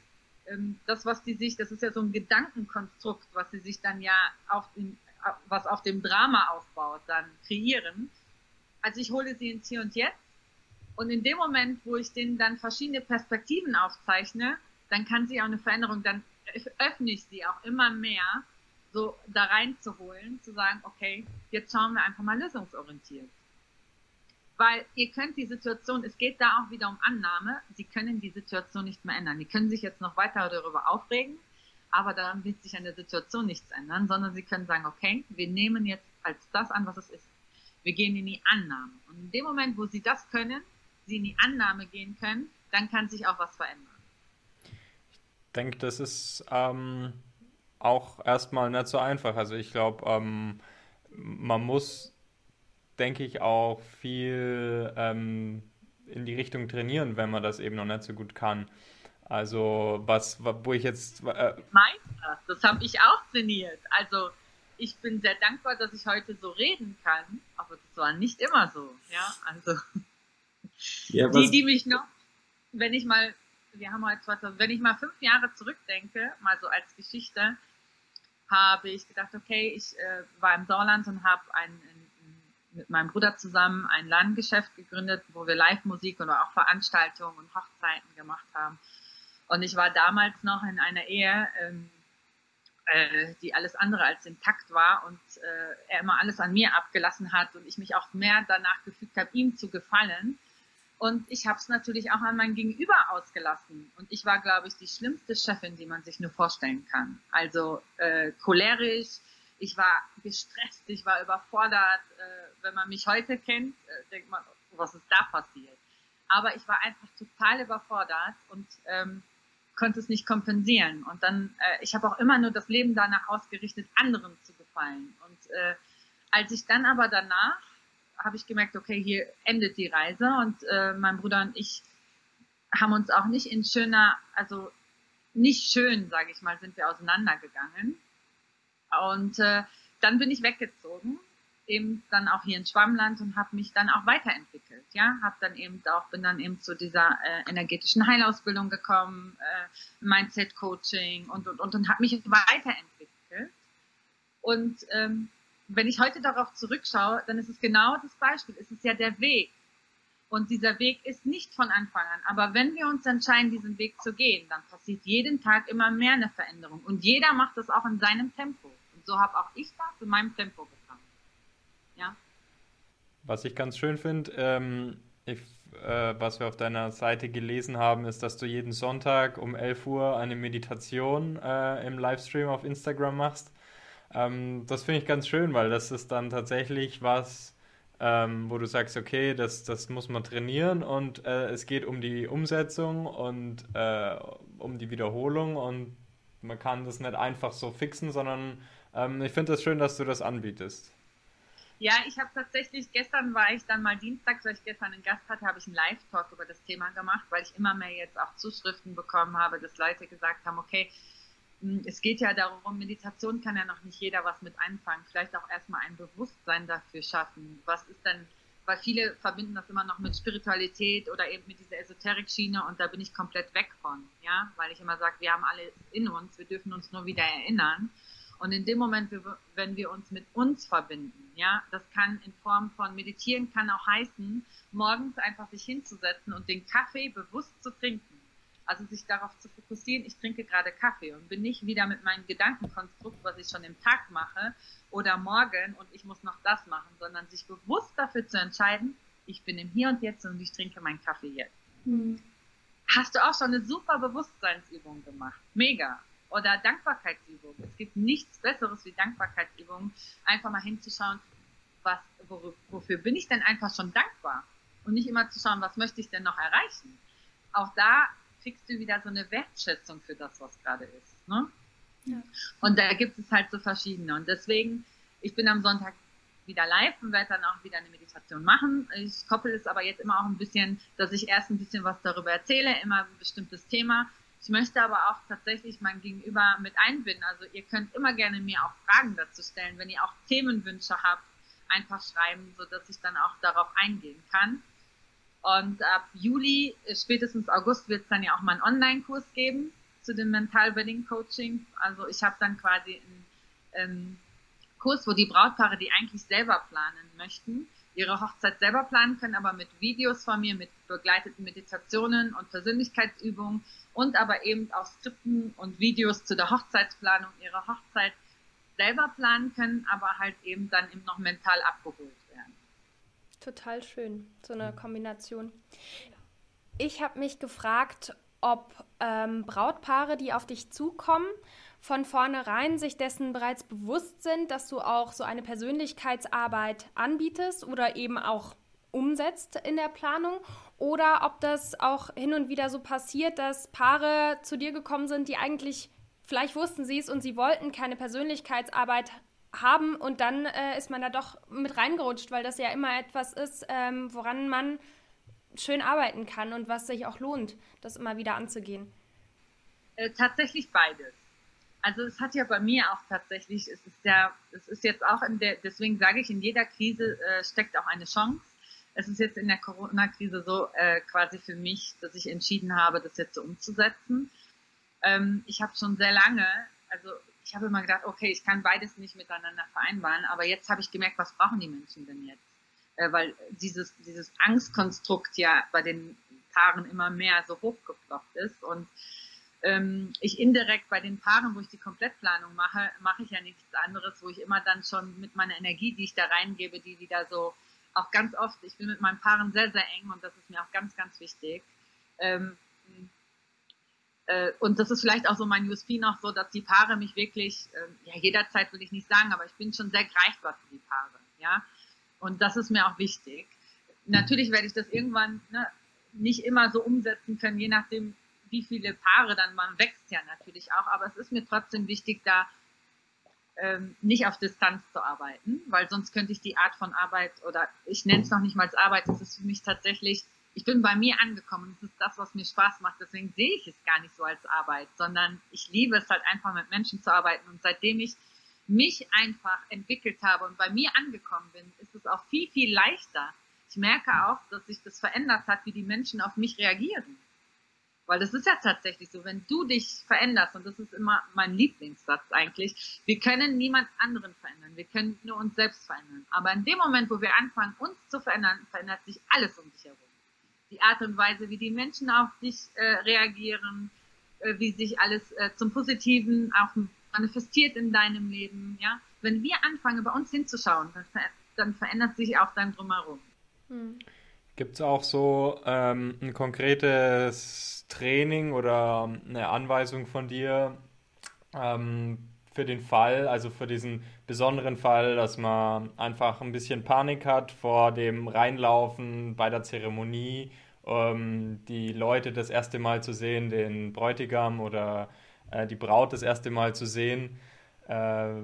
ähm, das, was die sich, das ist ja so ein Gedankenkonstrukt, was sie sich dann ja auf den, was auf dem Drama aufbaut, dann kreieren. Also ich hole sie ins Hier und Jetzt und in dem Moment, wo ich denen dann verschiedene Perspektiven aufzeichne, dann kann sie auch eine Veränderung, dann öffne ich sie auch immer mehr, so da reinzuholen, zu sagen, okay, jetzt schauen wir einfach mal lösungsorientiert. Weil ihr könnt die Situation, es geht da auch wieder um Annahme, sie können die Situation nicht mehr ändern. Die können sich jetzt noch weiter darüber aufregen, aber daran wird sich an der Situation nichts ändern, sondern sie können sagen, okay, wir nehmen jetzt als das an, was es ist. Wir gehen in die Annahme. Und in dem Moment, wo sie das können, sie in die Annahme gehen können, dann kann sich auch was verändern denke, das ist ähm, auch erstmal nicht so einfach. Also ich glaube, ähm, man muss, denke ich, auch viel ähm, in die Richtung trainieren, wenn man das eben noch nicht so gut kann. Also was, wo ich jetzt... Äh, Meister, das habe ich auch trainiert. Also ich bin sehr dankbar, dass ich heute so reden kann, aber das war nicht immer so. Ja, also ja, die, die mich noch, wenn ich mal wir haben heute 2000, wenn ich mal fünf Jahre zurückdenke, mal so als Geschichte, habe ich gedacht, okay, ich äh, war im Sauerland und habe ein, mit meinem Bruder zusammen ein Ladengeschäft gegründet, wo wir Live-Musik und auch Veranstaltungen und Hochzeiten gemacht haben. Und ich war damals noch in einer Ehe, ähm, äh, die alles andere als intakt war und äh, er immer alles an mir abgelassen hat und ich mich auch mehr danach gefügt habe, ihm zu gefallen und ich habe es natürlich auch an mein Gegenüber ausgelassen. Und ich war, glaube ich, die schlimmste Chefin, die man sich nur vorstellen kann. Also äh, cholerisch, ich war gestresst, ich war überfordert. Äh, wenn man mich heute kennt, äh, denkt man, was ist da passiert? Aber ich war einfach total überfordert und ähm, konnte es nicht kompensieren. Und dann, äh, ich habe auch immer nur das Leben danach ausgerichtet, anderen zu gefallen. Und äh, als ich dann aber danach habe ich gemerkt, okay, hier endet die Reise und äh, mein Bruder und ich haben uns auch nicht in schöner, also nicht schön, sage ich mal, sind wir auseinandergegangen. Und äh, dann bin ich weggezogen, eben dann auch hier in Schwammland und habe mich dann auch weiterentwickelt. Ja, habe dann eben auch bin dann eben zu dieser äh, energetischen Heilausbildung gekommen, äh, Mindset Coaching und und und und habe mich weiterentwickelt. Und ähm, wenn ich heute darauf zurückschaue, dann ist es genau das Beispiel. Es ist ja der Weg. Und dieser Weg ist nicht von Anfang an. Aber wenn wir uns entscheiden, diesen Weg zu gehen, dann passiert jeden Tag immer mehr eine Veränderung. Und jeder macht das auch in seinem Tempo. So habe auch ich das in meinem Tempo getan. Ja. Was ich ganz schön finde, ähm, äh, was wir auf deiner Seite gelesen haben, ist, dass du jeden Sonntag um 11 Uhr eine Meditation äh, im Livestream auf Instagram machst. Ähm, das finde ich ganz schön, weil das ist dann tatsächlich was, ähm, wo du sagst, okay, das, das muss man trainieren und äh, es geht um die Umsetzung und äh, um die Wiederholung und man kann das nicht einfach so fixen, sondern ähm, ich finde das schön, dass du das anbietest. Ja, ich habe tatsächlich, gestern war ich dann mal Dienstag, weil ich gestern einen Gast hatte, habe ich einen Live-Talk über das Thema gemacht, weil ich immer mehr jetzt auch Zuschriften bekommen habe, dass Leute gesagt haben, okay, hm, es geht ja darum, Meditation kann ja noch nicht jeder was mit anfangen. Vielleicht auch erstmal ein Bewusstsein dafür schaffen. Was ist denn, weil viele verbinden das immer noch mit Spiritualität oder eben mit dieser Esoterik-Schiene und da bin ich komplett weg von, ja, weil ich immer sage, wir haben alles in uns, wir dürfen uns nur wieder erinnern. Und in dem Moment, wenn wir uns mit uns verbinden, Ja, das kann in Form von Meditieren kann auch heißen, morgens einfach sich hinzusetzen und den Kaffee bewusst zu trinken. Also sich darauf zu fokussieren, ich trinke gerade Kaffee und bin nicht wieder mit meinem Gedankenkonstrukt, was ich schon im Tag mache oder morgen und ich muss noch das machen, sondern sich bewusst dafür zu entscheiden, ich bin im Hier und Jetzt und ich trinke meinen Kaffee jetzt. Mhm. Hast du auch schon eine super Bewusstseinsübung gemacht? Mega. Oder Dankbarkeitsübung. Es gibt nichts Besseres wie Dankbarkeitsübungen. Einfach mal hinzuschauen, was, wofür bin ich denn einfach schon dankbar? Und nicht immer zu schauen, was möchte ich denn noch erreichen? Auch da kriegst du wieder so eine Wertschätzung für das, was gerade ist. Ne? Ja. Und da gibt es halt so verschiedene. Und deswegen, ich bin am Sonntag wieder live und werde dann auch wieder eine Meditation machen. Ich koppel es aber jetzt immer auch ein bisschen, dass ich erst ein bisschen was darüber erzähle, immer ein bestimmtes Thema. Ich möchte aber auch tatsächlich mein Gegenüber mit einbinden. Also ihr könnt immer gerne mir auch Fragen dazu stellen, wenn ihr auch Themenwünsche habt, einfach schreiben, so dass ich dann auch darauf eingehen kann. Und ab Juli, äh, spätestens August, wird es dann ja auch mal einen Online-Kurs geben zu dem Mental Wedding Coaching. Also ich habe dann quasi einen ähm, Kurs, wo die Brautpaare, die eigentlich selber planen möchten, ihre Hochzeit selber planen können, aber mit Videos von mir, mit begleiteten Meditationen und Persönlichkeitsübungen und aber eben auch Skripten und Videos zu der Hochzeitsplanung ihrer Hochzeit selber planen können, aber halt eben dann eben noch mental abgeholt Total schön, so eine Kombination. Ich habe mich gefragt, ob ähm, Brautpaare, die auf dich zukommen, von vornherein sich dessen bereits bewusst sind, dass du auch so eine Persönlichkeitsarbeit anbietest oder eben auch umsetzt in der Planung oder ob das auch hin und wieder so passiert, dass Paare zu dir gekommen sind, die eigentlich vielleicht wussten sie es und sie wollten keine Persönlichkeitsarbeit haben und dann äh, ist man da doch mit reingerutscht, weil das ja immer etwas ist, ähm, woran man schön arbeiten kann und was sich auch lohnt, das immer wieder anzugehen. Äh, tatsächlich beides. Also es hat ja bei mir auch tatsächlich, es ist ja, es ist jetzt auch in der, deswegen sage ich, in jeder Krise äh, steckt auch eine Chance. Es ist jetzt in der Corona-Krise so äh, quasi für mich, dass ich entschieden habe, das jetzt so umzusetzen. Ähm, ich habe schon sehr lange, also ich habe immer gedacht, okay, ich kann beides nicht miteinander vereinbaren, aber jetzt habe ich gemerkt, was brauchen die Menschen denn jetzt? Äh, weil dieses, dieses Angstkonstrukt ja bei den Paaren immer mehr so hochgeploppt ist und ähm, ich indirekt bei den Paaren, wo ich die Komplettplanung mache, mache ich ja nichts anderes, wo ich immer dann schon mit meiner Energie, die ich da reingebe, die wieder so auch ganz oft, ich bin mit meinen Paaren sehr, sehr eng und das ist mir auch ganz, ganz wichtig. Ähm, äh, und das ist vielleicht auch so mein USP noch so, dass die Paare mich wirklich, äh, ja, jederzeit will ich nicht sagen, aber ich bin schon sehr greifbar für die Paare, ja. Und das ist mir auch wichtig. Natürlich werde ich das irgendwann ne, nicht immer so umsetzen können, je nachdem, wie viele Paare dann, man wächst ja natürlich auch, aber es ist mir trotzdem wichtig, da ähm, nicht auf Distanz zu arbeiten, weil sonst könnte ich die Art von Arbeit oder ich nenne es noch nicht mal als Arbeit, das ist für mich tatsächlich ich bin bei mir angekommen. Das ist das, was mir Spaß macht. Deswegen sehe ich es gar nicht so als Arbeit, sondern ich liebe es halt einfach mit Menschen zu arbeiten. Und seitdem ich mich einfach entwickelt habe und bei mir angekommen bin, ist es auch viel, viel leichter. Ich merke auch, dass sich das verändert hat, wie die Menschen auf mich reagieren. Weil das ist ja tatsächlich so, wenn du dich veränderst, und das ist immer mein Lieblingssatz eigentlich, wir können niemand anderen verändern, wir können nur uns selbst verändern. Aber in dem Moment, wo wir anfangen, uns zu verändern, verändert sich alles um dich herum die Art und Weise, wie die Menschen auf dich äh, reagieren, äh, wie sich alles äh, zum Positiven auch manifestiert in deinem Leben. Ja, wenn wir anfangen, bei uns hinzuschauen, dann, ver dann verändert sich auch dein Drumherum. Hm. Gibt es auch so ähm, ein konkretes Training oder eine Anweisung von dir, ähm, für den Fall, also für diesen besonderen Fall, dass man einfach ein bisschen Panik hat vor dem Reinlaufen bei der Zeremonie, ähm, die Leute das erste Mal zu sehen, den Bräutigam oder äh, die Braut das erste Mal zu sehen. Äh,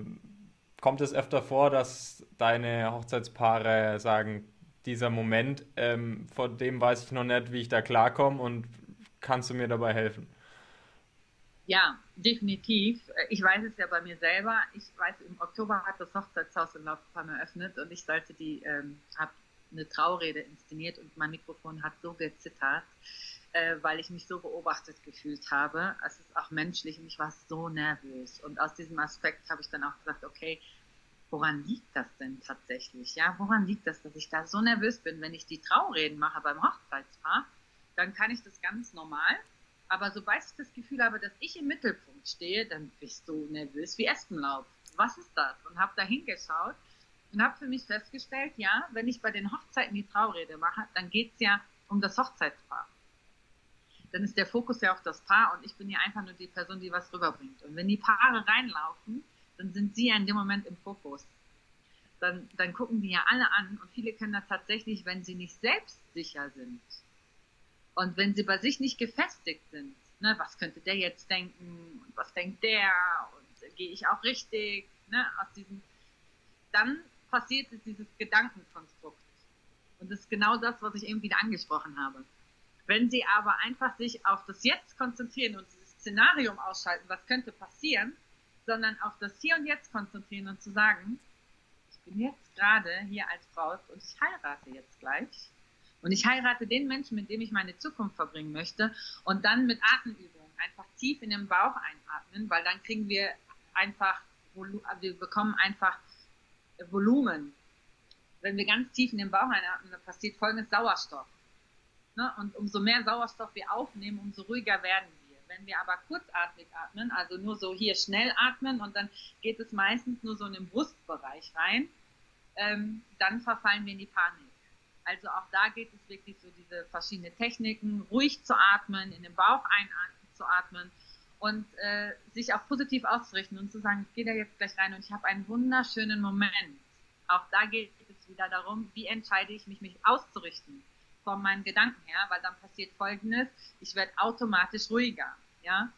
kommt es öfter vor, dass deine Hochzeitspaare sagen, dieser Moment, ähm, vor dem weiß ich noch nicht, wie ich da klarkomme und kannst du mir dabei helfen? Ja, definitiv. Ich weiß es ja bei mir selber. Ich weiß, im Oktober hat das Hochzeitshaus in Laufbahn eröffnet und ich sollte die, ähm, habe eine Traurede inszeniert und mein Mikrofon hat so gezittert, äh, weil ich mich so beobachtet gefühlt habe. Es ist auch menschlich und ich war so nervös. Und aus diesem Aspekt habe ich dann auch gesagt, okay, woran liegt das denn tatsächlich? Ja, woran liegt das, dass ich da so nervös bin, wenn ich die Traureden mache beim Hochzeitspaar? Dann kann ich das ganz normal. Aber sobald ich das Gefühl habe, dass ich im Mittelpunkt stehe, dann bist du nervös wie Espenlaub. Was ist das? Und habe da hingeschaut und habe für mich festgestellt, ja, wenn ich bei den Hochzeiten die Traurede mache, dann geht es ja um das Hochzeitspaar. Dann ist der Fokus ja auf das Paar und ich bin ja einfach nur die Person, die was rüberbringt. Und wenn die Paare reinlaufen, dann sind sie ja in dem Moment im Fokus. Dann, dann gucken die ja alle an und viele können das tatsächlich, wenn sie nicht selbstsicher sind und wenn sie bei sich nicht gefestigt sind, ne, was könnte der jetzt denken und was denkt der und gehe ich auch richtig, ne, aus diesem, dann passiert dieses Gedankenkonstrukt. Und das ist genau das, was ich eben wieder angesprochen habe. Wenn Sie aber einfach sich auf das Jetzt konzentrieren und dieses Szenarium ausschalten, was könnte passieren, sondern auf das Hier und Jetzt konzentrieren und zu sagen, ich bin jetzt gerade hier als Braut und ich heirate jetzt gleich. Und ich heirate den Menschen, mit dem ich meine Zukunft verbringen möchte. Und dann mit Atemübungen einfach tief in den Bauch einatmen, weil dann kriegen wir einfach, wir bekommen einfach Volumen. Wenn wir ganz tief in den Bauch einatmen, dann passiert folgendes Sauerstoff. Ne? Und umso mehr Sauerstoff wir aufnehmen, umso ruhiger werden wir. Wenn wir aber kurzatmig atmen, also nur so hier schnell atmen und dann geht es meistens nur so in den Brustbereich rein, ähm, dann verfallen wir in die Panik. Also auch da geht es wirklich so diese verschiedenen Techniken, ruhig zu atmen, in den Bauch einzuatmen und äh, sich auch positiv auszurichten und zu sagen, ich gehe da jetzt gleich rein und ich habe einen wunderschönen Moment. Auch da geht es wieder darum, wie entscheide ich mich, mich auszurichten von meinen Gedanken her, weil dann passiert Folgendes, ich werde automatisch ruhiger, ja.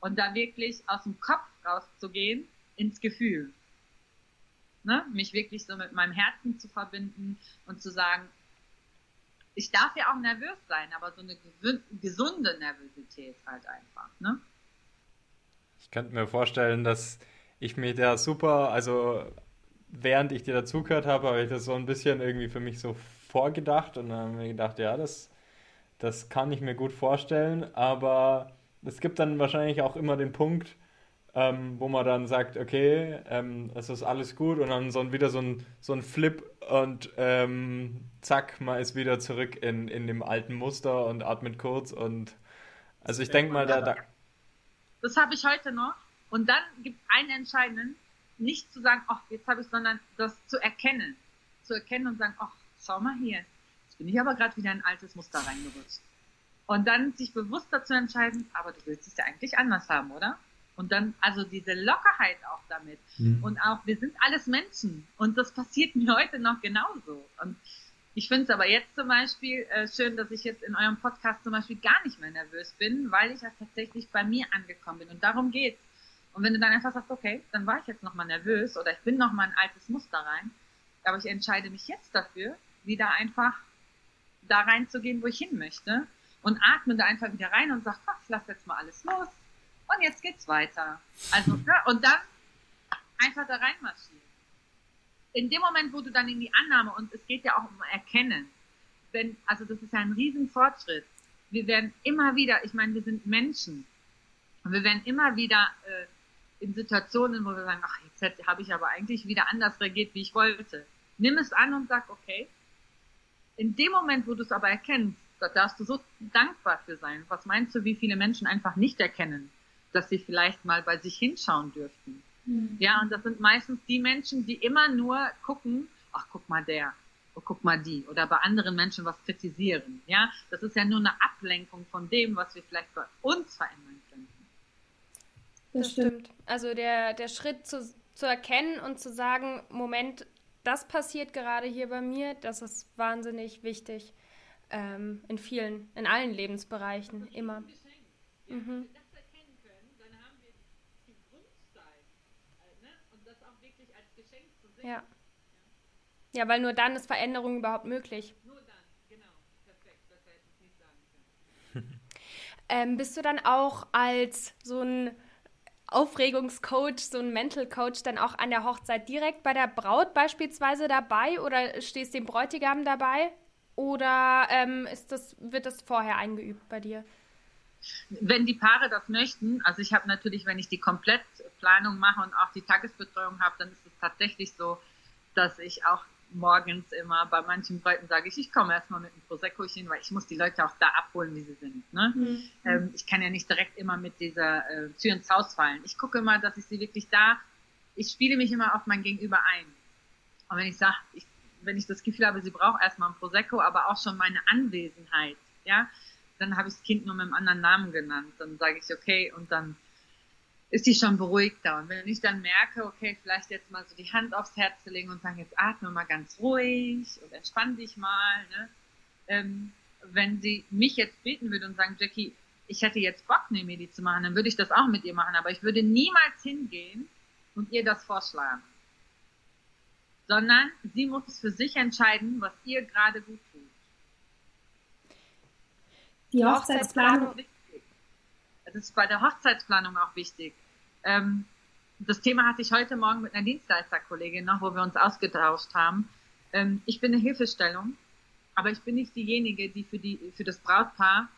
Und da wirklich aus dem Kopf rauszugehen ins Gefühl. Ne? Mich wirklich so mit meinem Herzen zu verbinden und zu sagen, ich darf ja auch nervös sein, aber so eine gesunde Nervosität halt einfach, ne? Ich könnte mir vorstellen, dass ich mir da super, also während ich dir dazugehört habe, habe ich das so ein bisschen irgendwie für mich so vorgedacht und dann habe ich mir gedacht, ja, das, das kann ich mir gut vorstellen, aber es gibt dann wahrscheinlich auch immer den Punkt, ähm, wo man dann sagt, okay, ähm, es ist alles gut und dann so wieder so ein, so ein Flip und ähm, zack, man ist wieder zurück in, in dem alten Muster und atmet kurz und also ich denke mal, da, da. Das habe ich heute noch und dann gibt es einen entscheidenden, nicht zu sagen, ach, jetzt habe ich, sondern das zu erkennen. Zu erkennen und sagen, ach, schau mal hier, jetzt bin ich aber gerade wieder in ein altes Muster reingerutscht. Und dann sich bewusst dazu entscheiden, aber du willst es ja eigentlich anders haben, oder? Und dann, also diese Lockerheit auch damit. Mhm. Und auch, wir sind alles Menschen. Und das passiert mir heute noch genauso. Und ich finde es aber jetzt zum Beispiel äh, schön, dass ich jetzt in eurem Podcast zum Beispiel gar nicht mehr nervös bin, weil ich ja tatsächlich bei mir angekommen bin. Und darum geht's. Und wenn du dann einfach sagst, okay, dann war ich jetzt nochmal nervös oder ich bin nochmal ein altes Muster rein, aber ich entscheide mich jetzt dafür, wieder einfach da reinzugehen, wo ich hin möchte und atme da einfach wieder rein und sag, ach, ich lass jetzt mal alles los und jetzt geht's weiter. Also, ja, und dann einfach da reinmarschieren. In dem Moment, wo du dann in die Annahme, und es geht ja auch um Erkennen, wenn, also das ist ja ein Riesenfortschritt. Wir werden immer wieder, ich meine, wir sind Menschen, und wir werden immer wieder äh, in Situationen, wo wir sagen, ach, jetzt habe ich aber eigentlich wieder anders reagiert, wie ich wollte. Nimm es an und sag, okay, in dem Moment, wo du es aber erkennst, da darfst du so dankbar für sein. Was meinst du, wie viele Menschen einfach nicht erkennen, dass sie vielleicht mal bei sich hinschauen dürften? Mhm. Ja, und das sind meistens die Menschen, die immer nur gucken, ach, guck mal der, oh, guck mal die, oder bei anderen Menschen was kritisieren. Ja, das ist ja nur eine Ablenkung von dem, was wir vielleicht bei uns verändern könnten. Das stimmt. Also der, der Schritt zu, zu erkennen und zu sagen, Moment, das passiert gerade hier bei mir, das ist wahnsinnig wichtig. Ähm, in vielen, in allen Lebensbereichen, immer. Mhm. Ja. Ja, weil nur dann ist Veränderung überhaupt möglich. Nur dann, genau. Perfekt. Besser hätte ich nicht sagen können. ähm, bist du dann auch als so ein Aufregungscoach, so ein Mental Coach dann auch an der Hochzeit direkt bei der Braut beispielsweise dabei oder stehst dem Bräutigam dabei? Oder ähm, ist das, wird das vorher eingeübt bei dir? Wenn die Paare das möchten, also ich habe natürlich, wenn ich die Komplettplanung mache und auch die Tagesbetreuung habe, dann ist es tatsächlich so, dass ich auch morgens immer bei manchen Leuten sage ich, ich komme erstmal mit einem Proseccochen, weil ich muss die Leute auch da abholen, wie sie sind. Ne? Mhm. Ähm, ich kann ja nicht direkt immer mit dieser äh, Tür ins Haus fallen. Ich gucke immer, dass ich sie wirklich da, ich spiele mich immer auf mein Gegenüber ein. Und wenn ich sage, ich, wenn ich das Gefühl habe, sie braucht erstmal ein Prosecco, aber auch schon meine Anwesenheit, ja, dann habe ich das Kind nur mit einem anderen Namen genannt. Dann sage ich, okay, und dann ist die schon beruhigter. Und wenn ich dann merke, okay, vielleicht jetzt mal so die Hand aufs Herz zu legen und sagen, jetzt atme mal ganz ruhig und entspann dich mal, ne? Ähm, wenn sie mich jetzt beten würde und sagen, Jackie, ich hätte jetzt Bock, eine Medi zu machen, dann würde ich das auch mit ihr machen, aber ich würde niemals hingehen und ihr das vorschlagen. Sondern sie muss für sich entscheiden, was ihr gerade gut tut. Die Hochzeitsplanung. Das ist bei der Hochzeitsplanung auch wichtig. Ähm, das Thema hatte ich heute Morgen mit einer Dienstleisterkollegin noch, wo wir uns ausgetauscht haben. Ähm, ich bin eine Hilfestellung, aber ich bin nicht diejenige, die für, die für das Brautpaar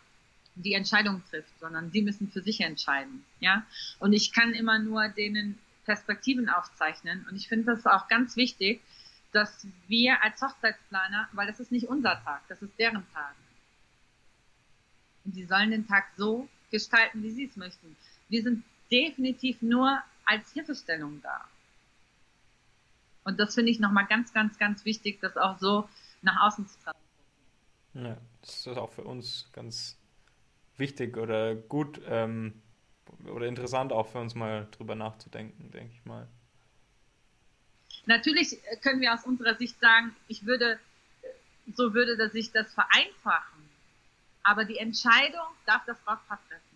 die Entscheidung trifft, sondern sie müssen für sich entscheiden. Ja? Und ich kann immer nur denen Perspektiven aufzeichnen. Und ich finde das auch ganz wichtig, dass wir als Hochzeitsplaner, weil das ist nicht unser Tag, das ist deren Tag. Und sie sollen den Tag so gestalten, wie sie es möchten. Wir sind definitiv nur als Hilfestellung da. Und das finde ich nochmal ganz, ganz, ganz wichtig, das auch so nach außen zu transportieren. Ja, das ist auch für uns ganz wichtig oder gut ähm, oder interessant auch für uns mal drüber nachzudenken, denke ich mal. Natürlich können wir aus unserer Sicht sagen, ich würde, so würde sich das vereinfachen. Aber die Entscheidung darf das Brautpaar treffen.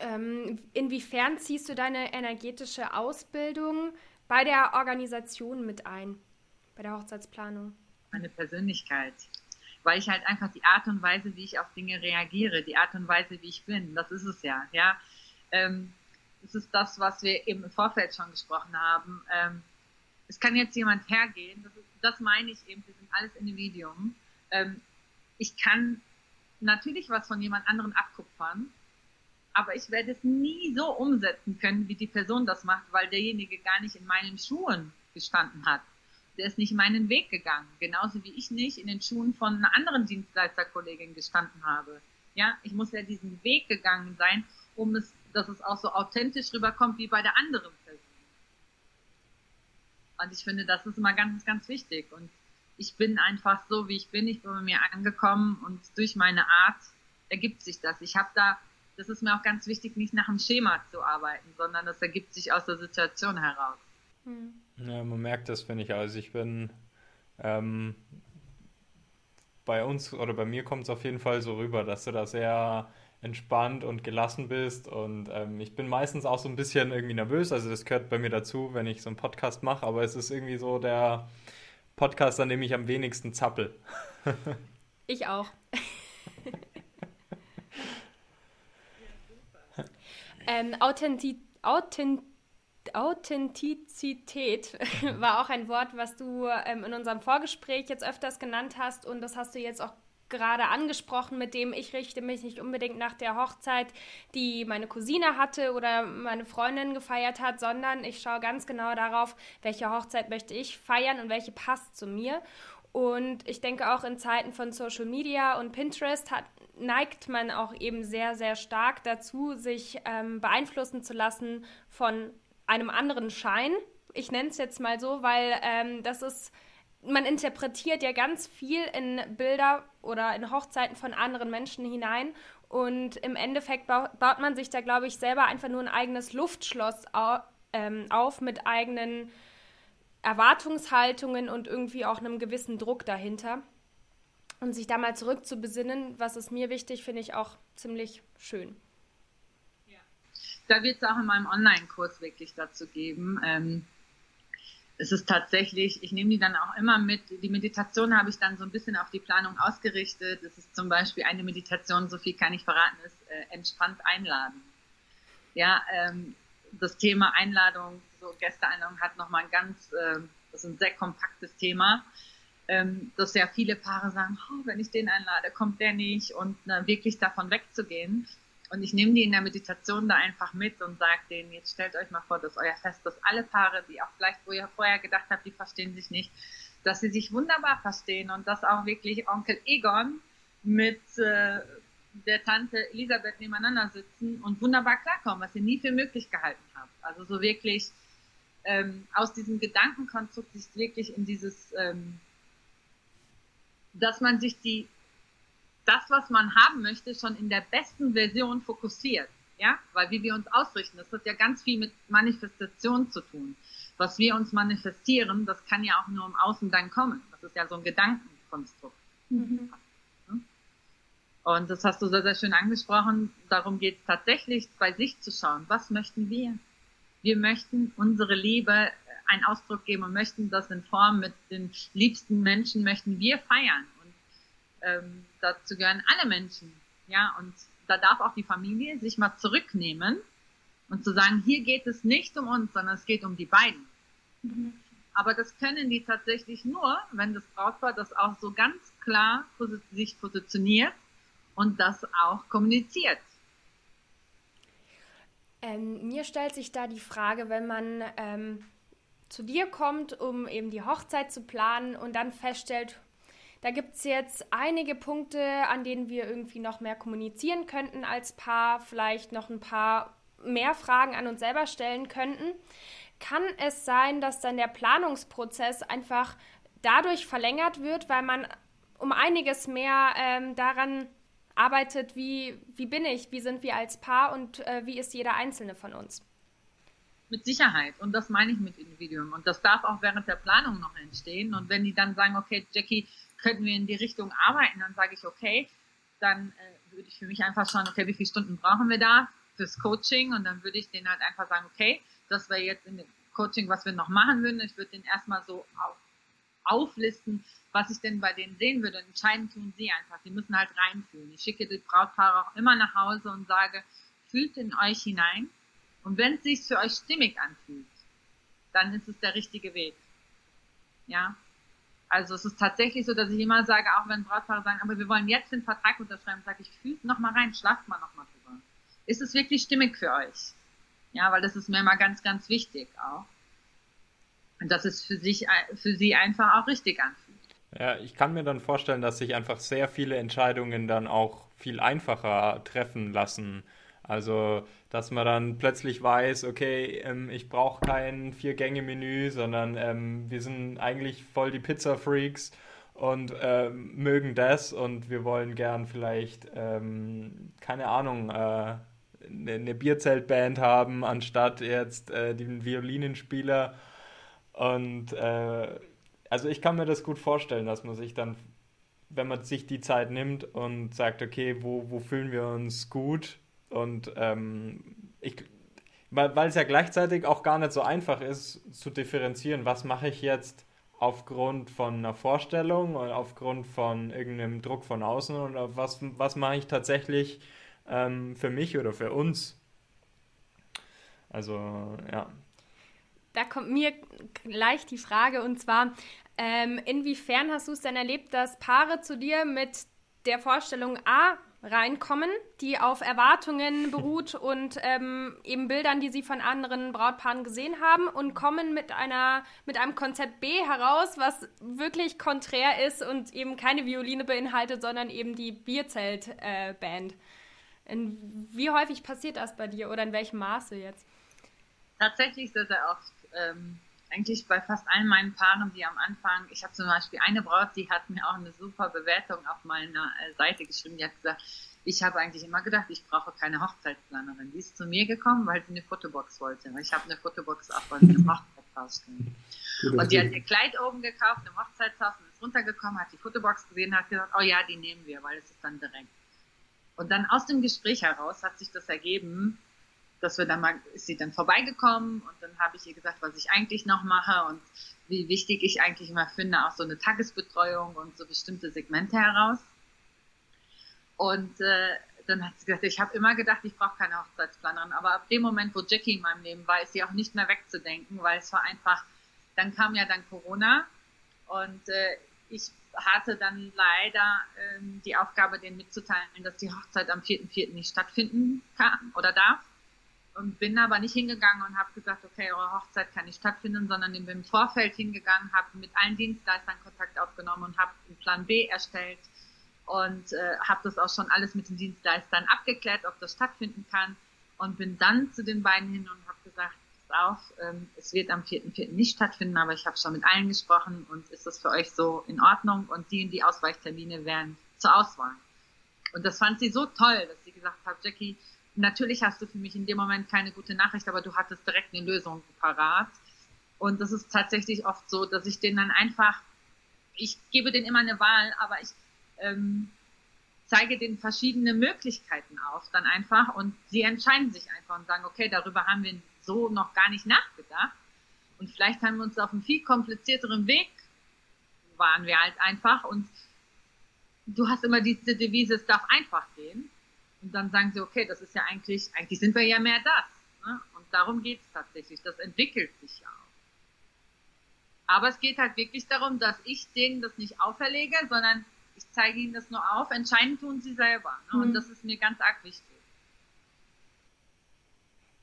Ähm, inwiefern ziehst du deine energetische Ausbildung bei der Organisation mit ein, bei der Hochzeitsplanung? Meine Persönlichkeit. Weil ich halt einfach die Art und Weise, wie ich auf Dinge reagiere, die Art und Weise, wie ich bin, das ist es ja. ja? Ähm, das ist das, was wir eben im Vorfeld schon gesprochen haben. Ähm, es kann jetzt jemand hergehen, das, ist, das meine ich eben, wir sind alles Individuen. Ähm, ich kann natürlich was von jemand anderen abkupfern, aber ich werde es nie so umsetzen können, wie die Person das macht, weil derjenige gar nicht in meinen Schuhen gestanden hat. Der ist nicht meinen Weg gegangen, genauso wie ich nicht in den Schuhen von einer anderen Dienstleisterkollegin gestanden habe. Ja, ich muss ja diesen Weg gegangen sein, um es, dass es auch so authentisch rüberkommt wie bei der anderen Person. Und ich finde, das ist immer ganz, ganz wichtig. Und ich bin einfach so, wie ich bin. Ich bin bei mir angekommen und durch meine Art ergibt sich das. Ich habe da das ist mir auch ganz wichtig, nicht nach dem Schema zu arbeiten, sondern das ergibt sich aus der Situation heraus. Hm. Ja, man merkt das, finde ich. Also ich bin ähm, bei uns oder bei mir kommt es auf jeden Fall so rüber, dass du da sehr entspannt und gelassen bist und ähm, ich bin meistens auch so ein bisschen irgendwie nervös, also das gehört bei mir dazu, wenn ich so einen Podcast mache, aber es ist irgendwie so der Podcast, an dem ich am wenigsten zappel. ich auch. Ähm, Authentiz Authent Authentizität war auch ein Wort, was du ähm, in unserem Vorgespräch jetzt öfters genannt hast und das hast du jetzt auch gerade angesprochen, mit dem ich richte mich nicht unbedingt nach der Hochzeit, die meine Cousine hatte oder meine Freundin gefeiert hat, sondern ich schaue ganz genau darauf, welche Hochzeit möchte ich feiern und welche passt zu mir. Und ich denke auch in Zeiten von Social Media und Pinterest hat, neigt man auch eben sehr, sehr stark dazu, sich ähm, beeinflussen zu lassen von einem anderen Schein. Ich nenne es jetzt mal so, weil ähm, das ist, man interpretiert ja ganz viel in Bilder oder in Hochzeiten von anderen Menschen hinein. Und im Endeffekt baut man sich da, glaube ich, selber einfach nur ein eigenes Luftschloss au ähm, auf mit eigenen Erwartungshaltungen und irgendwie auch einem gewissen Druck dahinter. Und sich da mal zurück zu besinnen, was ist mir wichtig, finde ich auch ziemlich schön. Ja. Da wird es auch in meinem Online-Kurs wirklich dazu geben. Ähm, es ist tatsächlich, ich nehme die dann auch immer mit. Die Meditation habe ich dann so ein bisschen auf die Planung ausgerichtet. Es ist zum Beispiel eine Meditation, so viel kann ich verraten, ist äh, entspannt einladen. Ja, ähm, das Thema Einladung, so Gästeeinladung hat nochmal ein ganz, äh, das ist ein sehr kompaktes Thema. ähm, dass ja viele Paare sagen, oh, wenn ich den einlade, kommt der nicht und na, wirklich davon wegzugehen. Und ich nehme die in der Meditation da einfach mit und sage denen, jetzt stellt euch mal vor, dass euer Fest, dass alle Paare, die auch vielleicht, wo ihr vorher gedacht habt, die verstehen sich nicht, dass sie sich wunderbar verstehen und dass auch wirklich Onkel Egon mit äh, der Tante Elisabeth nebeneinander sitzen und wunderbar klarkommen, was ihr nie für möglich gehalten habt. Also so wirklich ähm, aus diesem Gedankenkonstrukt sich wirklich in dieses ähm, dass man sich die, das, was man haben möchte, schon in der besten Version fokussiert. Ja, weil wie wir uns ausrichten, das hat ja ganz viel mit Manifestation zu tun. Was wir uns manifestieren, das kann ja auch nur im Außen dann kommen. Das ist ja so ein Gedankenkonstrukt. Mhm. Und das hast du sehr, sehr schön angesprochen. Darum geht es tatsächlich, bei sich zu schauen. Was möchten wir? Wir möchten unsere Liebe einen Ausdruck geben und möchten das in Form mit den liebsten Menschen möchten wir feiern. Und ähm, dazu gehören alle Menschen. Ja, und da darf auch die Familie sich mal zurücknehmen und zu sagen, hier geht es nicht um uns, sondern es geht um die beiden. Aber das können die tatsächlich nur, wenn das Brautpaar das auch so ganz klar sich positioniert und das auch kommuniziert. Ähm, mir stellt sich da die Frage, wenn man ähm, zu dir kommt, um eben die Hochzeit zu planen und dann feststellt, da gibt es jetzt einige Punkte, an denen wir irgendwie noch mehr kommunizieren könnten als Paar, vielleicht noch ein paar mehr Fragen an uns selber stellen könnten. Kann es sein, dass dann der Planungsprozess einfach dadurch verlängert wird, weil man um einiges mehr ähm, daran arbeitet, wie, wie bin ich, wie sind wir als Paar und äh, wie ist jeder einzelne von uns? Mit Sicherheit. Und das meine ich mit Individuum. Und das darf auch während der Planung noch entstehen. Und wenn die dann sagen, okay, Jackie, könnten wir in die Richtung arbeiten, dann sage ich, okay, dann äh, würde ich für mich einfach schauen, okay, wie viele Stunden brauchen wir da fürs Coaching? Und dann würde ich denen halt einfach sagen, okay, das wäre jetzt in dem Coaching, was wir noch machen würden. Ich würde den erstmal so auf, auflisten, was ich denn bei denen sehen würde. Und entscheiden tun sie einfach. Die müssen halt reinfühlen. Ich schicke die Brautpaare auch immer nach Hause und sage, fühlt in euch hinein und wenn es sich für euch stimmig anfühlt, dann ist es der richtige Weg. Ja. Also es ist tatsächlich so, dass ich immer sage, auch wenn Brautpaare sagen, aber wir wollen jetzt den Vertrag unterschreiben, sage ich, fühlt noch mal rein, schlaft mal noch mal drüber. Ist es wirklich stimmig für euch? Ja, weil das ist mir immer ganz, ganz wichtig auch. Und dass es für sich, für sie einfach auch richtig anfühlt. Ja, ich kann mir dann vorstellen, dass sich einfach sehr viele Entscheidungen dann auch viel einfacher treffen lassen. Also dass man dann plötzlich weiß, okay, ähm, ich brauche kein Vier-Gänge-Menü, sondern ähm, wir sind eigentlich voll die Pizza-Freaks und ähm, mögen das und wir wollen gern vielleicht, ähm, keine Ahnung, äh, eine, eine Bierzeltband haben, anstatt jetzt äh, den Violinenspieler. Und äh, also ich kann mir das gut vorstellen, dass man sich dann, wenn man sich die Zeit nimmt und sagt, okay, wo, wo fühlen wir uns gut, und ähm, ich, weil, weil es ja gleichzeitig auch gar nicht so einfach ist zu differenzieren, was mache ich jetzt aufgrund von einer Vorstellung oder aufgrund von irgendeinem Druck von außen oder was, was mache ich tatsächlich ähm, für mich oder für uns. Also, ja. Da kommt mir gleich die Frage und zwar, ähm, inwiefern hast du es denn erlebt, dass Paare zu dir mit der Vorstellung A reinkommen, die auf Erwartungen beruht und ähm, eben Bildern, die sie von anderen Brautpaaren gesehen haben und kommen mit einer mit einem Konzept B heraus, was wirklich konträr ist und eben keine Violine beinhaltet, sondern eben die Bierzeltband. Äh, wie häufig passiert das bei dir oder in welchem Maße jetzt? Tatsächlich sehr, sehr oft. Ähm, eigentlich bei fast allen meinen Paaren, die am Anfang, ich habe zum Beispiel eine Braut, die hat mir auch eine super Bewertung auf meiner äh, Seite geschrieben, die hat gesagt, ich habe eigentlich immer gedacht, ich brauche keine Hochzeitsplanerin. Die ist zu mir gekommen, weil sie eine Fotobox wollte. Ich habe eine Fotobox auch bei einem Hochzeitshaus stehen. Und die hat ihr Kleid oben gekauft im Hochzeitshaus und ist runtergekommen, hat die Fotobox gesehen, hat gesagt, oh ja, die nehmen wir, weil es ist dann direkt. Und dann aus dem Gespräch heraus hat sich das ergeben, dass wir dann mal, ist sie dann vorbeigekommen und dann habe ich ihr gesagt, was ich eigentlich noch mache und wie wichtig ich eigentlich immer finde, auch so eine Tagesbetreuung und so bestimmte Segmente heraus. Und äh, dann hat sie gesagt, ich habe immer gedacht, ich brauche keine Hochzeitsplanerin. Aber ab dem Moment, wo Jackie in meinem Leben war, ist sie auch nicht mehr wegzudenken, weil es war einfach, dann kam ja dann Corona und äh, ich hatte dann leider ähm, die Aufgabe, denen mitzuteilen, dass die Hochzeit am 4.4. nicht stattfinden kann oder darf. Und bin aber nicht hingegangen und habe gesagt, okay, eure Hochzeit kann nicht stattfinden, sondern bin im Vorfeld hingegangen, habe mit allen Dienstleistern Kontakt aufgenommen und habe einen Plan B erstellt und äh, habe das auch schon alles mit den Dienstleistern abgeklärt, ob das stattfinden kann und bin dann zu den beiden hin und habe gesagt, auf, ähm, es wird am 4.4. nicht stattfinden, aber ich habe schon mit allen gesprochen und ist das für euch so in Ordnung und die und die Ausweichtermine wären zur Auswahl. Und das fand sie so toll, dass sie gesagt hat, Jackie, natürlich hast du für mich in dem Moment keine gute Nachricht, aber du hattest direkt eine Lösung parat. Und das ist tatsächlich oft so, dass ich denen dann einfach, ich gebe denen immer eine Wahl, aber ich ähm, zeige denen verschiedene Möglichkeiten auf, dann einfach und sie entscheiden sich einfach und sagen, okay, darüber haben wir so noch gar nicht nachgedacht und vielleicht haben wir uns auf einem viel komplizierteren Weg waren wir halt einfach und du hast immer diese Devise, es darf einfach gehen und dann sagen sie, okay, das ist ja eigentlich, eigentlich sind wir ja mehr das ne? und darum geht es tatsächlich, das entwickelt sich ja auch. Aber es geht halt wirklich darum, dass ich denen das nicht auferlege, sondern ich zeige ihnen das nur auf, entscheiden tun sie selber. Ne? Und mhm. das ist mir ganz arg wichtig.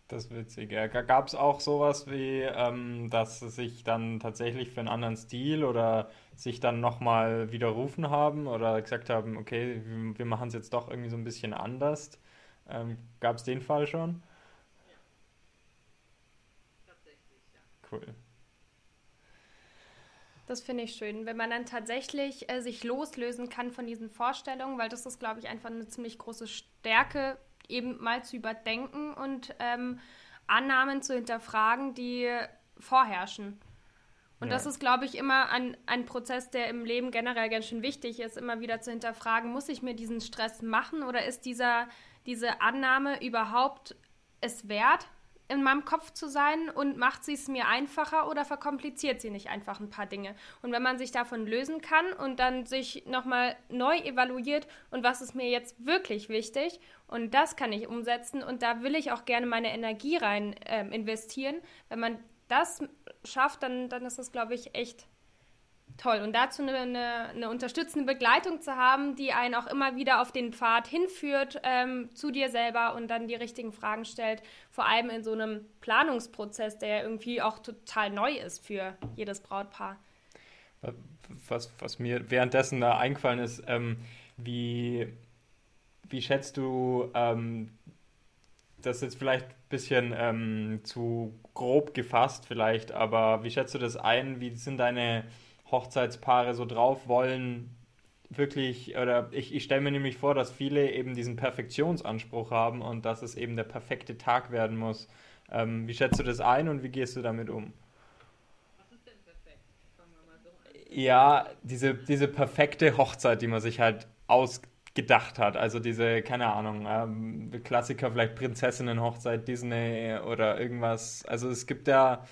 Das ist witzig. Ja, Gab es auch sowas wie, ähm, dass sie sich dann tatsächlich für einen anderen Stil oder sich dann nochmal widerrufen haben oder gesagt haben, okay, wir machen es jetzt doch irgendwie so ein bisschen anders? Ähm, Gab es den Fall schon? Ja. Tatsächlich, ja. Cool. Das finde ich schön, wenn man dann tatsächlich äh, sich loslösen kann von diesen Vorstellungen, weil das ist, glaube ich, einfach eine ziemlich große Stärke, eben mal zu überdenken und ähm, Annahmen zu hinterfragen, die vorherrschen. Und ja. das ist, glaube ich, immer ein, ein Prozess, der im Leben generell ganz schön wichtig ist, immer wieder zu hinterfragen, muss ich mir diesen Stress machen oder ist dieser, diese Annahme überhaupt es wert? in meinem Kopf zu sein und macht sie es mir einfacher oder verkompliziert sie nicht einfach ein paar Dinge? Und wenn man sich davon lösen kann und dann sich nochmal neu evaluiert und was ist mir jetzt wirklich wichtig und das kann ich umsetzen und da will ich auch gerne meine Energie rein äh, investieren, wenn man das schafft, dann, dann ist das, glaube ich, echt toll. Und dazu eine, eine, eine, unterstützende Begleitung zu haben, die einen auch immer wieder auf den Pfad hinführt ähm, zu dir selber und dann die richtigen Fragen stellt. Vor allem in so einem Planungsprozess, der irgendwie auch total neu ist für jedes Brautpaar. Was, was mir währenddessen da eingefallen ist, ähm, wie, wie schätzt du ähm, das jetzt vielleicht bisschen ähm, zu grob gefasst vielleicht, aber wie schätzt du das ein? Wie sind deine Hochzeitspaare so drauf wollen, wirklich, oder ich, ich stelle mir nämlich vor, dass viele eben diesen Perfektionsanspruch haben und dass es eben der perfekte Tag werden muss. Ähm, wie schätzt du das ein und wie gehst du damit um? Ja, diese, diese perfekte Hochzeit, die man sich halt ausgedacht hat. Also diese, keine Ahnung, ähm, Klassiker, vielleicht Prinzessinnenhochzeit, Disney oder irgendwas. Also es gibt ja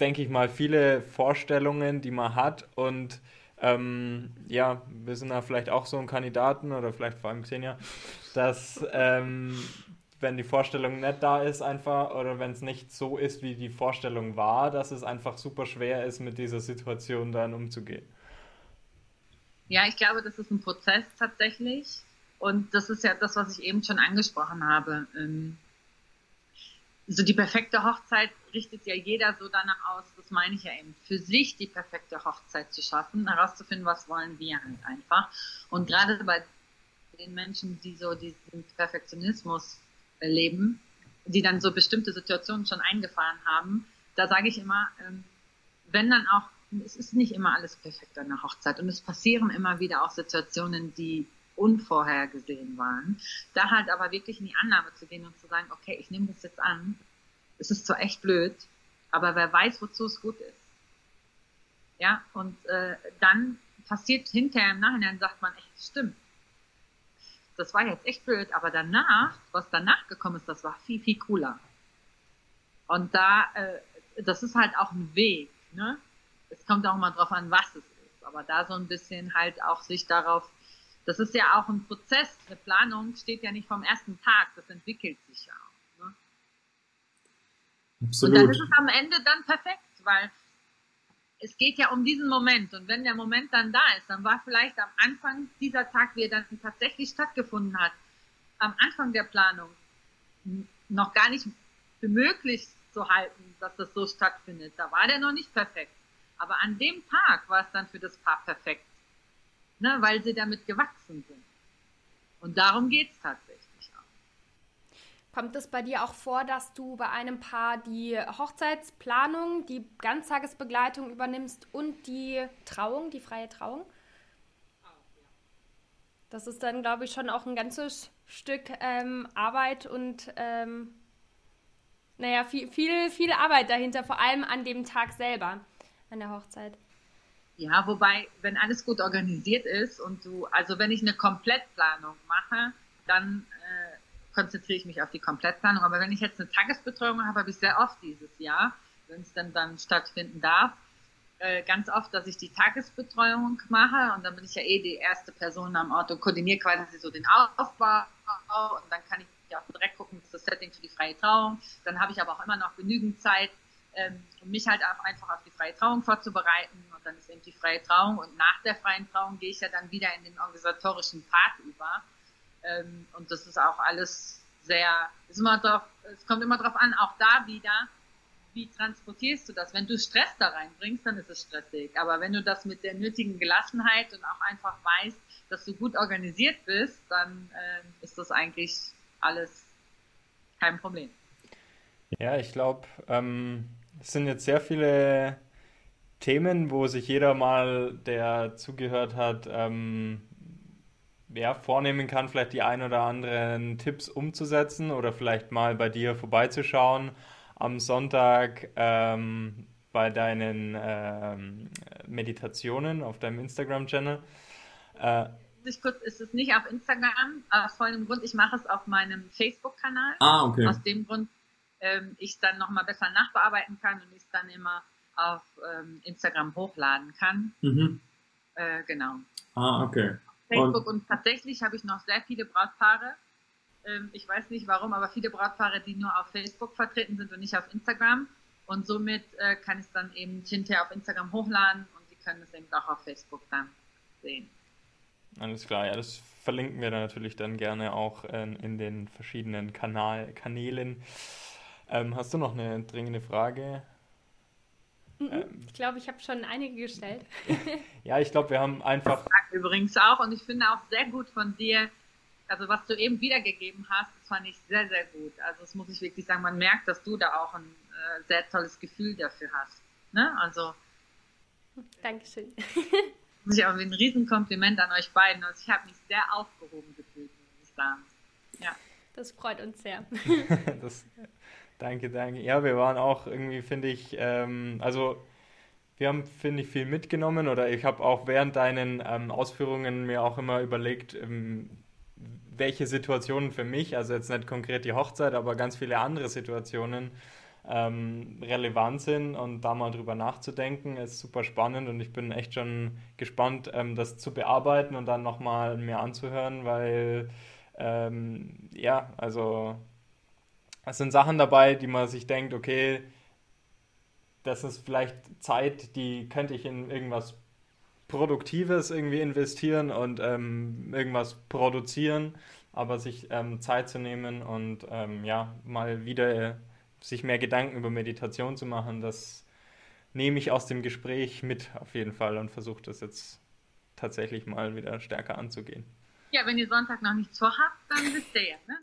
denke ich mal, viele Vorstellungen, die man hat. Und ähm, ja, wir sind da vielleicht auch so ein Kandidaten oder vielleicht vor allem Xenia, dass ähm, wenn die Vorstellung nicht da ist, einfach oder wenn es nicht so ist, wie die Vorstellung war, dass es einfach super schwer ist, mit dieser Situation dann umzugehen. Ja, ich glaube, das ist ein Prozess tatsächlich. Und das ist ja das, was ich eben schon angesprochen habe. Ähm, so die perfekte Hochzeit richtet ja jeder so danach aus, das meine ich ja eben, für sich die perfekte Hochzeit zu schaffen, herauszufinden, was wollen wir halt einfach. Und gerade bei den Menschen, die so diesen Perfektionismus erleben, die dann so bestimmte Situationen schon eingefahren haben, da sage ich immer, ähm, wenn dann auch, es ist nicht immer alles perfekt an der Hochzeit und es passieren immer wieder auch Situationen, die unvorhergesehen waren. Da halt aber wirklich in die Annahme zu gehen und zu sagen, okay, ich nehme das jetzt an. Es ist zwar echt blöd, aber wer weiß, wozu es gut ist. Ja, und äh, dann passiert hinterher im Nachhinein, sagt man, echt, stimmt. Das war jetzt echt blöd, aber danach, was danach gekommen ist, das war viel, viel cooler. Und da, äh, das ist halt auch ein Weg, ne? Es kommt auch mal drauf an, was es ist. Aber da so ein bisschen halt auch sich darauf das ist ja auch ein Prozess. Eine Planung steht ja nicht vom ersten Tag, das entwickelt sich ja auch. Ne? Absolut. Und dann ist es am Ende dann perfekt, weil es geht ja um diesen Moment. Und wenn der Moment dann da ist, dann war vielleicht am Anfang dieser Tag, wie er dann tatsächlich stattgefunden hat, am Anfang der Planung noch gar nicht für möglich zu halten, dass das so stattfindet. Da war der noch nicht perfekt. Aber an dem Tag war es dann für das Paar perfekt, ne, weil sie damit gewachsen sind. Und darum geht es tatsächlich. Kommt es bei dir auch vor, dass du bei einem Paar die Hochzeitsplanung, die Ganztagesbegleitung übernimmst und die Trauung, die freie Trauung? Das ist dann, glaube ich, schon auch ein ganzes Stück ähm, Arbeit und ähm, naja, viel, viel, viel Arbeit dahinter, vor allem an dem Tag selber, an der Hochzeit. Ja, wobei, wenn alles gut organisiert ist und du, also wenn ich eine Komplettplanung mache, dann äh, konzentriere ich mich auf die Komplettplanung. Aber wenn ich jetzt eine Tagesbetreuung habe, habe ich sehr oft dieses Jahr, wenn es dann, dann stattfinden darf, äh, ganz oft, dass ich die Tagesbetreuung mache und dann bin ich ja eh die erste Person am Ort und koordiniere quasi so den Aufbau und dann kann ich ja auch direkt gucken, das ist das Setting für die freie Trauung. Dann habe ich aber auch immer noch genügend Zeit, ähm, um mich halt auch einfach auf die freie Trauung vorzubereiten und dann ist eben die freie Trauung und nach der freien Trauung gehe ich ja dann wieder in den organisatorischen Part über ähm, und das ist auch alles sehr, ist immer drauf, es kommt immer drauf an, auch da wieder, wie transportierst du das? Wenn du Stress da reinbringst, dann ist es stressig. Aber wenn du das mit der nötigen Gelassenheit und auch einfach weißt, dass du gut organisiert bist, dann äh, ist das eigentlich alles kein Problem. Ja, ich glaube, ähm, es sind jetzt sehr viele Themen, wo sich jeder mal, der zugehört hat, ähm, ja, vornehmen kann, vielleicht die ein oder anderen Tipps umzusetzen oder vielleicht mal bei dir vorbeizuschauen am Sonntag ähm, bei deinen ähm, Meditationen auf deinem Instagram-Channel. Äh, kurz, ist es nicht auf Instagram, aus folgendem Grund, ich mache es auf meinem Facebook-Kanal. Ah, okay. Aus dem Grund, ähm, ich es dann nochmal besser nachbearbeiten kann und ich es dann immer auf ähm, Instagram hochladen kann. Mhm. Äh, genau. Ah, okay. Facebook und, und tatsächlich habe ich noch sehr viele Brautpaare. Ähm, ich weiß nicht warum, aber viele Brautpaare, die nur auf Facebook vertreten sind und nicht auf Instagram. Und somit äh, kann ich es dann eben hinterher auf Instagram hochladen und sie können es eben auch auf Facebook dann sehen. Alles klar, ja, das verlinken wir dann natürlich dann gerne auch äh, in den verschiedenen Kanal Kanälen. Ähm, hast du noch eine dringende Frage? Mhm. Ähm, ich glaube, ich habe schon einige gestellt. ja, ich glaube, wir haben einfach. Übrigens auch und ich finde auch sehr gut von dir, also was du eben wiedergegeben hast, das fand ich sehr, sehr gut. Also das muss ich wirklich sagen, man merkt, dass du da auch ein äh, sehr tolles Gefühl dafür hast. Ne? Also. Dankeschön. muss ich auch ein Riesenkompliment an euch beiden. Also ich habe mich sehr aufgehoben gefühlt, muss ich sagen. Ja. Das freut uns sehr. das, Danke, danke. Ja, wir waren auch irgendwie, finde ich, ähm, also wir haben, finde ich, viel mitgenommen oder ich habe auch während deinen ähm, Ausführungen mir auch immer überlegt, ähm, welche Situationen für mich, also jetzt nicht konkret die Hochzeit, aber ganz viele andere Situationen ähm, relevant sind und da mal drüber nachzudenken, ist super spannend und ich bin echt schon gespannt, ähm, das zu bearbeiten und dann nochmal mir anzuhören, weil ähm, ja, also es sind Sachen dabei, die man sich denkt, okay, das ist vielleicht Zeit, die könnte ich in irgendwas Produktives irgendwie investieren und ähm, irgendwas produzieren, aber sich ähm, Zeit zu nehmen und ähm, ja, mal wieder äh, sich mehr Gedanken über Meditation zu machen, das nehme ich aus dem Gespräch mit auf jeden Fall und versuche das jetzt tatsächlich mal wieder stärker anzugehen. Ja, wenn ihr Sonntag noch nichts vorhabt, dann wisst ihr ja, ne?